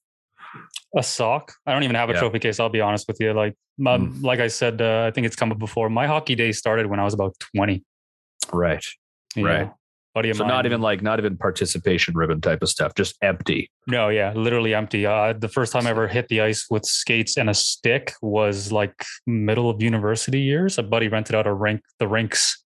[SPEAKER 1] A sock. I don't even have a
[SPEAKER 2] Yeah.
[SPEAKER 1] trophy case. I'll be honest with you. Like, um,
[SPEAKER 2] Mm.
[SPEAKER 1] like I said, uh, I think it's come up before. My hockey days started when I was about twenty.
[SPEAKER 2] Right.
[SPEAKER 1] you
[SPEAKER 2] Right.
[SPEAKER 1] Buddy
[SPEAKER 2] So
[SPEAKER 1] mine-
[SPEAKER 2] not even like not even participation ribbon type of stuff, just empty.
[SPEAKER 1] No, yeah, literally empty. Uh, the first time I ever hit the ice with skates and a stick was like middle of university years. A buddy rented out a rink, the rinks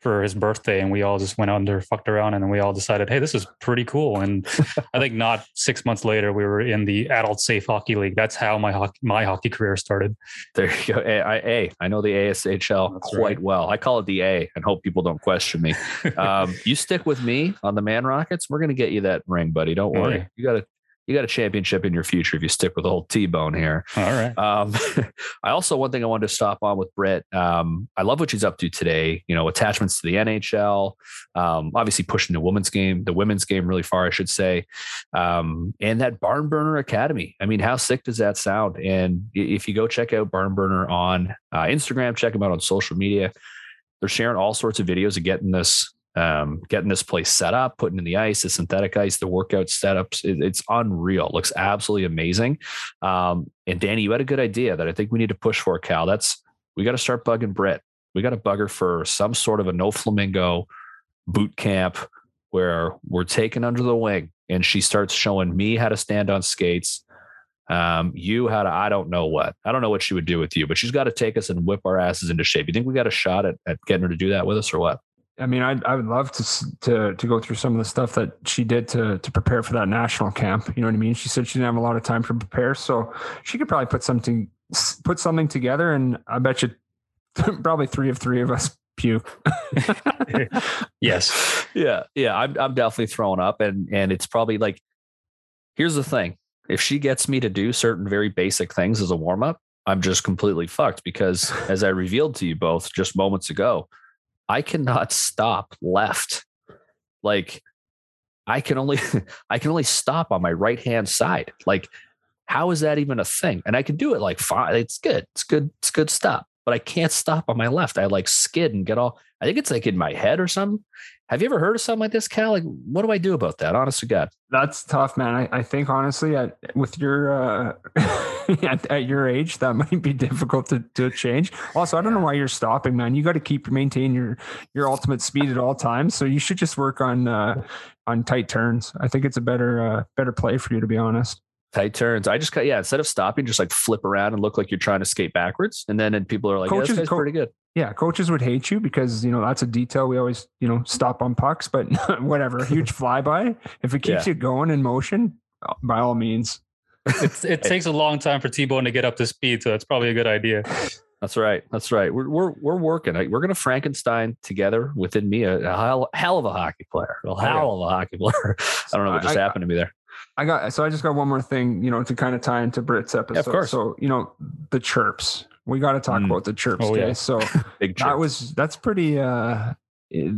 [SPEAKER 1] for his birthday, and we all just went out there, fucked around, and then we all decided, hey, this is pretty cool. And I think not six months later, we were in the adult safe hockey league. That's how my hockey my hockey career started.
[SPEAKER 2] There you go. A, I, A. I know the ASHL
[SPEAKER 1] That's
[SPEAKER 2] quite
[SPEAKER 1] right.
[SPEAKER 2] well. I call it the A and hope people don't question me. Um, you stick with me on the Man Rockets. We're going to get you that ring, buddy. Don't worry.
[SPEAKER 1] Hey.
[SPEAKER 2] You got to you got a championship in your future if you stick with the whole T-bone here.
[SPEAKER 1] All right.
[SPEAKER 2] Um, I also one thing I wanted to stop on with Britt. Um, I love what she's up to today. You know, attachments to the NHL. Um, obviously pushing the women's game, the women's game really far, I should say. Um, and that Barn Burner Academy. I mean, how sick does that sound? And if you go check out Barn Burner on uh, Instagram, check them out on social media. They're sharing all sorts of videos of getting this um, getting this place set up, putting in the ice, the synthetic ice, the workout setups. It, it's unreal. It looks absolutely amazing. Um, and Danny, you had a good idea that I think we need to push for, Cal. That's we got to start bugging Britt. We got to bug her for some sort of a no flamingo boot camp where we're taken under the wing and she starts showing me how to stand on skates. Um, you how to, I don't know what, I don't know what she would do with you, but she's got to take us and whip our asses into shape. You think we got a shot at, at getting her to do that with us or what?
[SPEAKER 3] I mean, I I would love to to to go through some of the stuff that she did to to prepare for that national camp. You know what I mean? She said she didn't have a lot of time to prepare, so she could probably put something put something together, and I bet you probably three of three of us puke.
[SPEAKER 1] yes.
[SPEAKER 2] Yeah, yeah. I'm I'm definitely throwing up, and and it's probably like, here's the thing: if she gets me to do certain very basic things as a warm up, I'm just completely fucked because, as I revealed to you both just moments ago I cannot stop left. Like I can only I can only stop on my right hand side. Like how is that even a thing? And I can do it like fine. It's good. It's good. It's good stop. But I can't stop on my left. I like skid and get all. I think it's like in my head or something. Have you ever heard of something like this, Cal? Like, what do I do about that? Honest to God,
[SPEAKER 3] that's tough, man. I, I think honestly, at, with your uh, at, at, your age, that might be difficult to, to change. Also, I don't know why you're stopping, man. You got to keep maintain your your ultimate speed at all times. So you should just work on uh, on tight turns. I think it's a better uh, better play for you, to be honest
[SPEAKER 2] tight turns. I just cut, yeah, instead of stopping, just like flip around and look like you're trying to skate backwards. And then and people are like, coaches, yeah, this guy's co- pretty good.
[SPEAKER 3] Yeah, coaches would hate you because you know that's a detail we always you know stop on pucks, but whatever, huge flyby. If it keeps yeah. you going in motion, uh, by all means.
[SPEAKER 1] It's, it takes a long time for T-Bone to get up to speed, so it's probably a good idea.
[SPEAKER 2] That's right. That's right. We're we're we're working. We're going to Frankenstein together within me a, a hell, hell, of a hockey player. A oh, hell of a hockey player. I don't know what just I, happened to me there.
[SPEAKER 3] I got so I just got one more thing, you know, to kind of tie into Britt's episode. Yeah, of course. So you know, the chirps. We got to talk mm. about the chirps oh, Yeah. So Big chirps. that was that's pretty. uh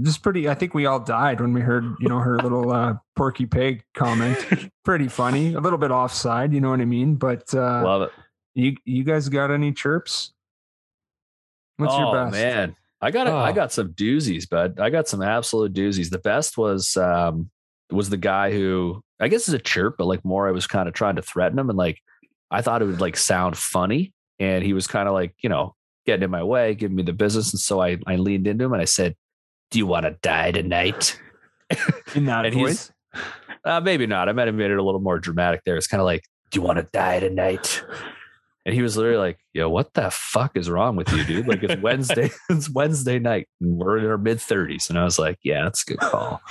[SPEAKER 3] just pretty. I think we all died when we heard you know her little uh Porky Pig comment. pretty funny, a little bit offside. You know what I mean? But uh
[SPEAKER 2] love it.
[SPEAKER 3] You you guys got any chirps?
[SPEAKER 2] What's oh, your best? Oh man, I got oh. I got some doozies, but I got some absolute doozies. The best was um was the guy who I guess is a chirp, but like more I was kind of trying to threaten him and like I thought it would like sound funny. And he was kind of like, you know, getting in my way, giving me the business. And so I I leaned into him and I said, Do you want to die tonight?
[SPEAKER 3] In that voice?
[SPEAKER 2] Uh, maybe not. I might have made it a little more dramatic there. It's kind of like, Do you want to die tonight? And he was literally like, "Yo, what the fuck is wrong with you, dude? Like it's Wednesday, it's Wednesday night, and we're in our mid 30s." And I was like, "Yeah, that's a good call."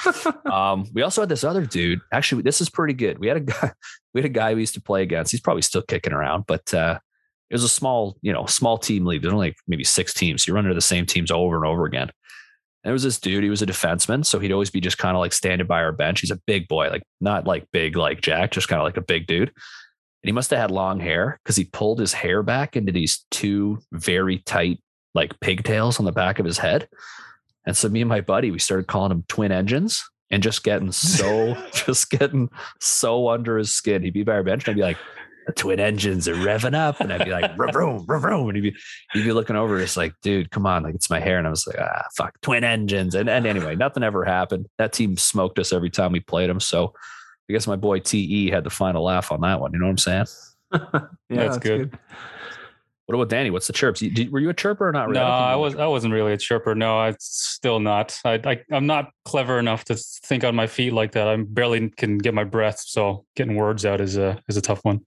[SPEAKER 2] um, we also had this other dude. Actually, this is pretty good. We had a guy, we had a guy we used to play against. He's probably still kicking around, but uh, it was a small, you know, small team league. There's only like maybe six teams. You run into the same teams over and over again. And it was this dude. He was a defenseman, so he'd always be just kind of like standing by our bench. He's a big boy, like not like big like Jack, just kind of like a big dude and he must have had long hair because he pulled his hair back into these two very tight like pigtails on the back of his head. And so me and my buddy, we started calling him twin engines and just getting so just getting so under his skin. He'd be by our bench and I'd be like, the twin engines are revving up. And I'd be like, vroom, vroom, and he'd be he'd be looking over, it's like, dude, come on, like it's my hair. And I was like, ah, fuck, twin engines. And and anyway, nothing ever happened. That team smoked us every time we played them. So I guess my boy TE had the final laugh on that one. You know what I'm saying?
[SPEAKER 3] yeah, that's, that's good. good.
[SPEAKER 2] What about Danny? What's the chirps? You, were you a chirper or not?
[SPEAKER 1] Really? No, I, I was. I wasn't really a chirper. No, I still not. I, I I'm not clever enough to think on my feet like that. I barely can get my breath. So getting words out is a is a tough one.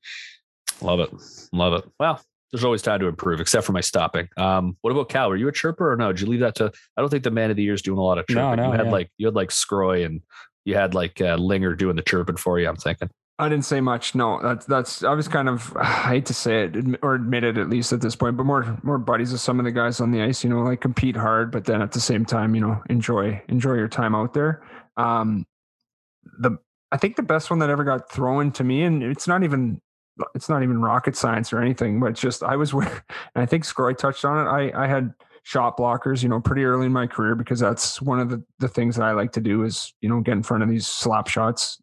[SPEAKER 2] Love it. Love it. Well, there's always time to improve, except for my stopping. Um, what about Cal? Were you a chirper or no? Did you leave that to? I don't think the man of the year is doing a lot of chirping. No, no, you had yeah. like you had like Scroy and you had like uh, Linger doing the chirping for you. I'm thinking.
[SPEAKER 3] I didn't say much. No, that's that's. I was kind of. I hate to say it or admit it at least at this point, but more more buddies with some of the guys on the ice. You know, like compete hard, but then at the same time, you know, enjoy enjoy your time out there. Um, the I think the best one that ever got thrown to me, and it's not even it's not even rocket science or anything, but just I was where and I think Scroy touched on it. I I had shot blockers, you know, pretty early in my career because that's one of the the things that I like to do is you know get in front of these slap shots.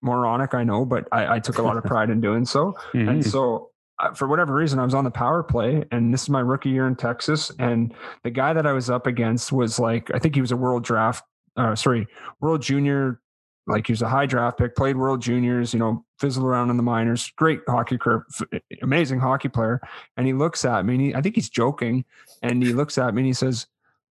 [SPEAKER 3] Moronic, I know, but I, I took a lot of pride in doing so, mm-hmm. and so uh, for whatever reason, I was on the power play, and this is my rookie year in Texas. And the guy that I was up against was like, I think he was a world draft, uh, sorry, world junior like he was a high draft pick, played World Juniors, you know, fizzled around in the minors, great hockey career, amazing hockey player. And he looks at me, and he, I think he's joking, and he looks at me and he says,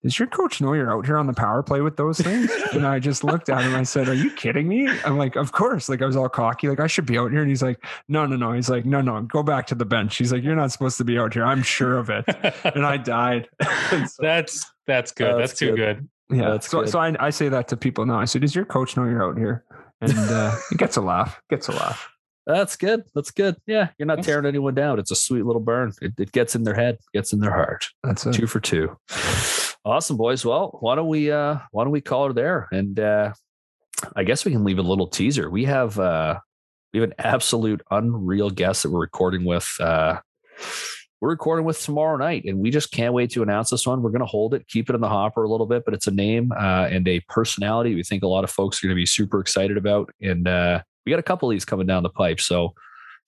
[SPEAKER 3] "Does your coach know you're out here on the power play with those things?" and I just looked at him. I said, "Are you kidding me?" I'm like, "Of course!" Like I was all cocky, like I should be out here. And he's like, "No, no, no." He's like, "No, no, go back to the bench." He's like, "You're not supposed to be out here." I'm sure of it. and I died.
[SPEAKER 1] so, that's that's good. That's, that's too good. good.
[SPEAKER 3] Yeah. That's so, good. so I, I say that to people now. I say, does your coach know you're out here? And uh, he gets a laugh. Gets a laugh.
[SPEAKER 2] That's good. That's good. Yeah, you're not tearing anyone down. It's a sweet little burn. It, it gets in their head, gets in their heart.
[SPEAKER 3] That's
[SPEAKER 2] it. two for two. Awesome, boys. Well, why don't we uh why don't we call it there? And uh I guess we can leave a little teaser. We have uh we have an absolute unreal guest that we're recording with. Uh we're recording with tomorrow night, and we just can't wait to announce this one. We're going to hold it, keep it in the hopper a little bit, but it's a name uh, and a personality we think a lot of folks are going to be super excited about. And uh, we got a couple of these coming down the pipe. So,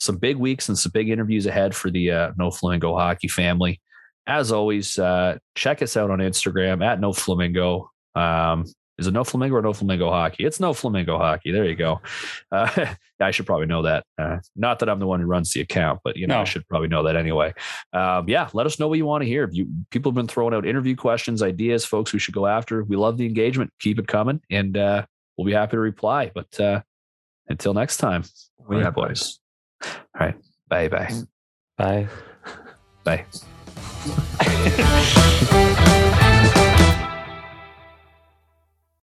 [SPEAKER 2] some big weeks and some big interviews ahead for the uh, No Flamingo hockey family. As always, uh, check us out on Instagram at No Flamingo. Um, is it no flamingo or no flamingo hockey? It's no flamingo hockey. There you go. Uh, I should probably know that. Uh, not that I'm the one who runs the account, but you know, no. I should probably know that anyway. Um, yeah, let us know what you want to hear. You people have been throwing out interview questions, ideas, folks we should go after. We love the engagement. Keep it coming, and uh, we'll be happy to reply. But uh, until next time,
[SPEAKER 3] we have boys.
[SPEAKER 2] All right, bye, bye,
[SPEAKER 1] bye,
[SPEAKER 2] bye.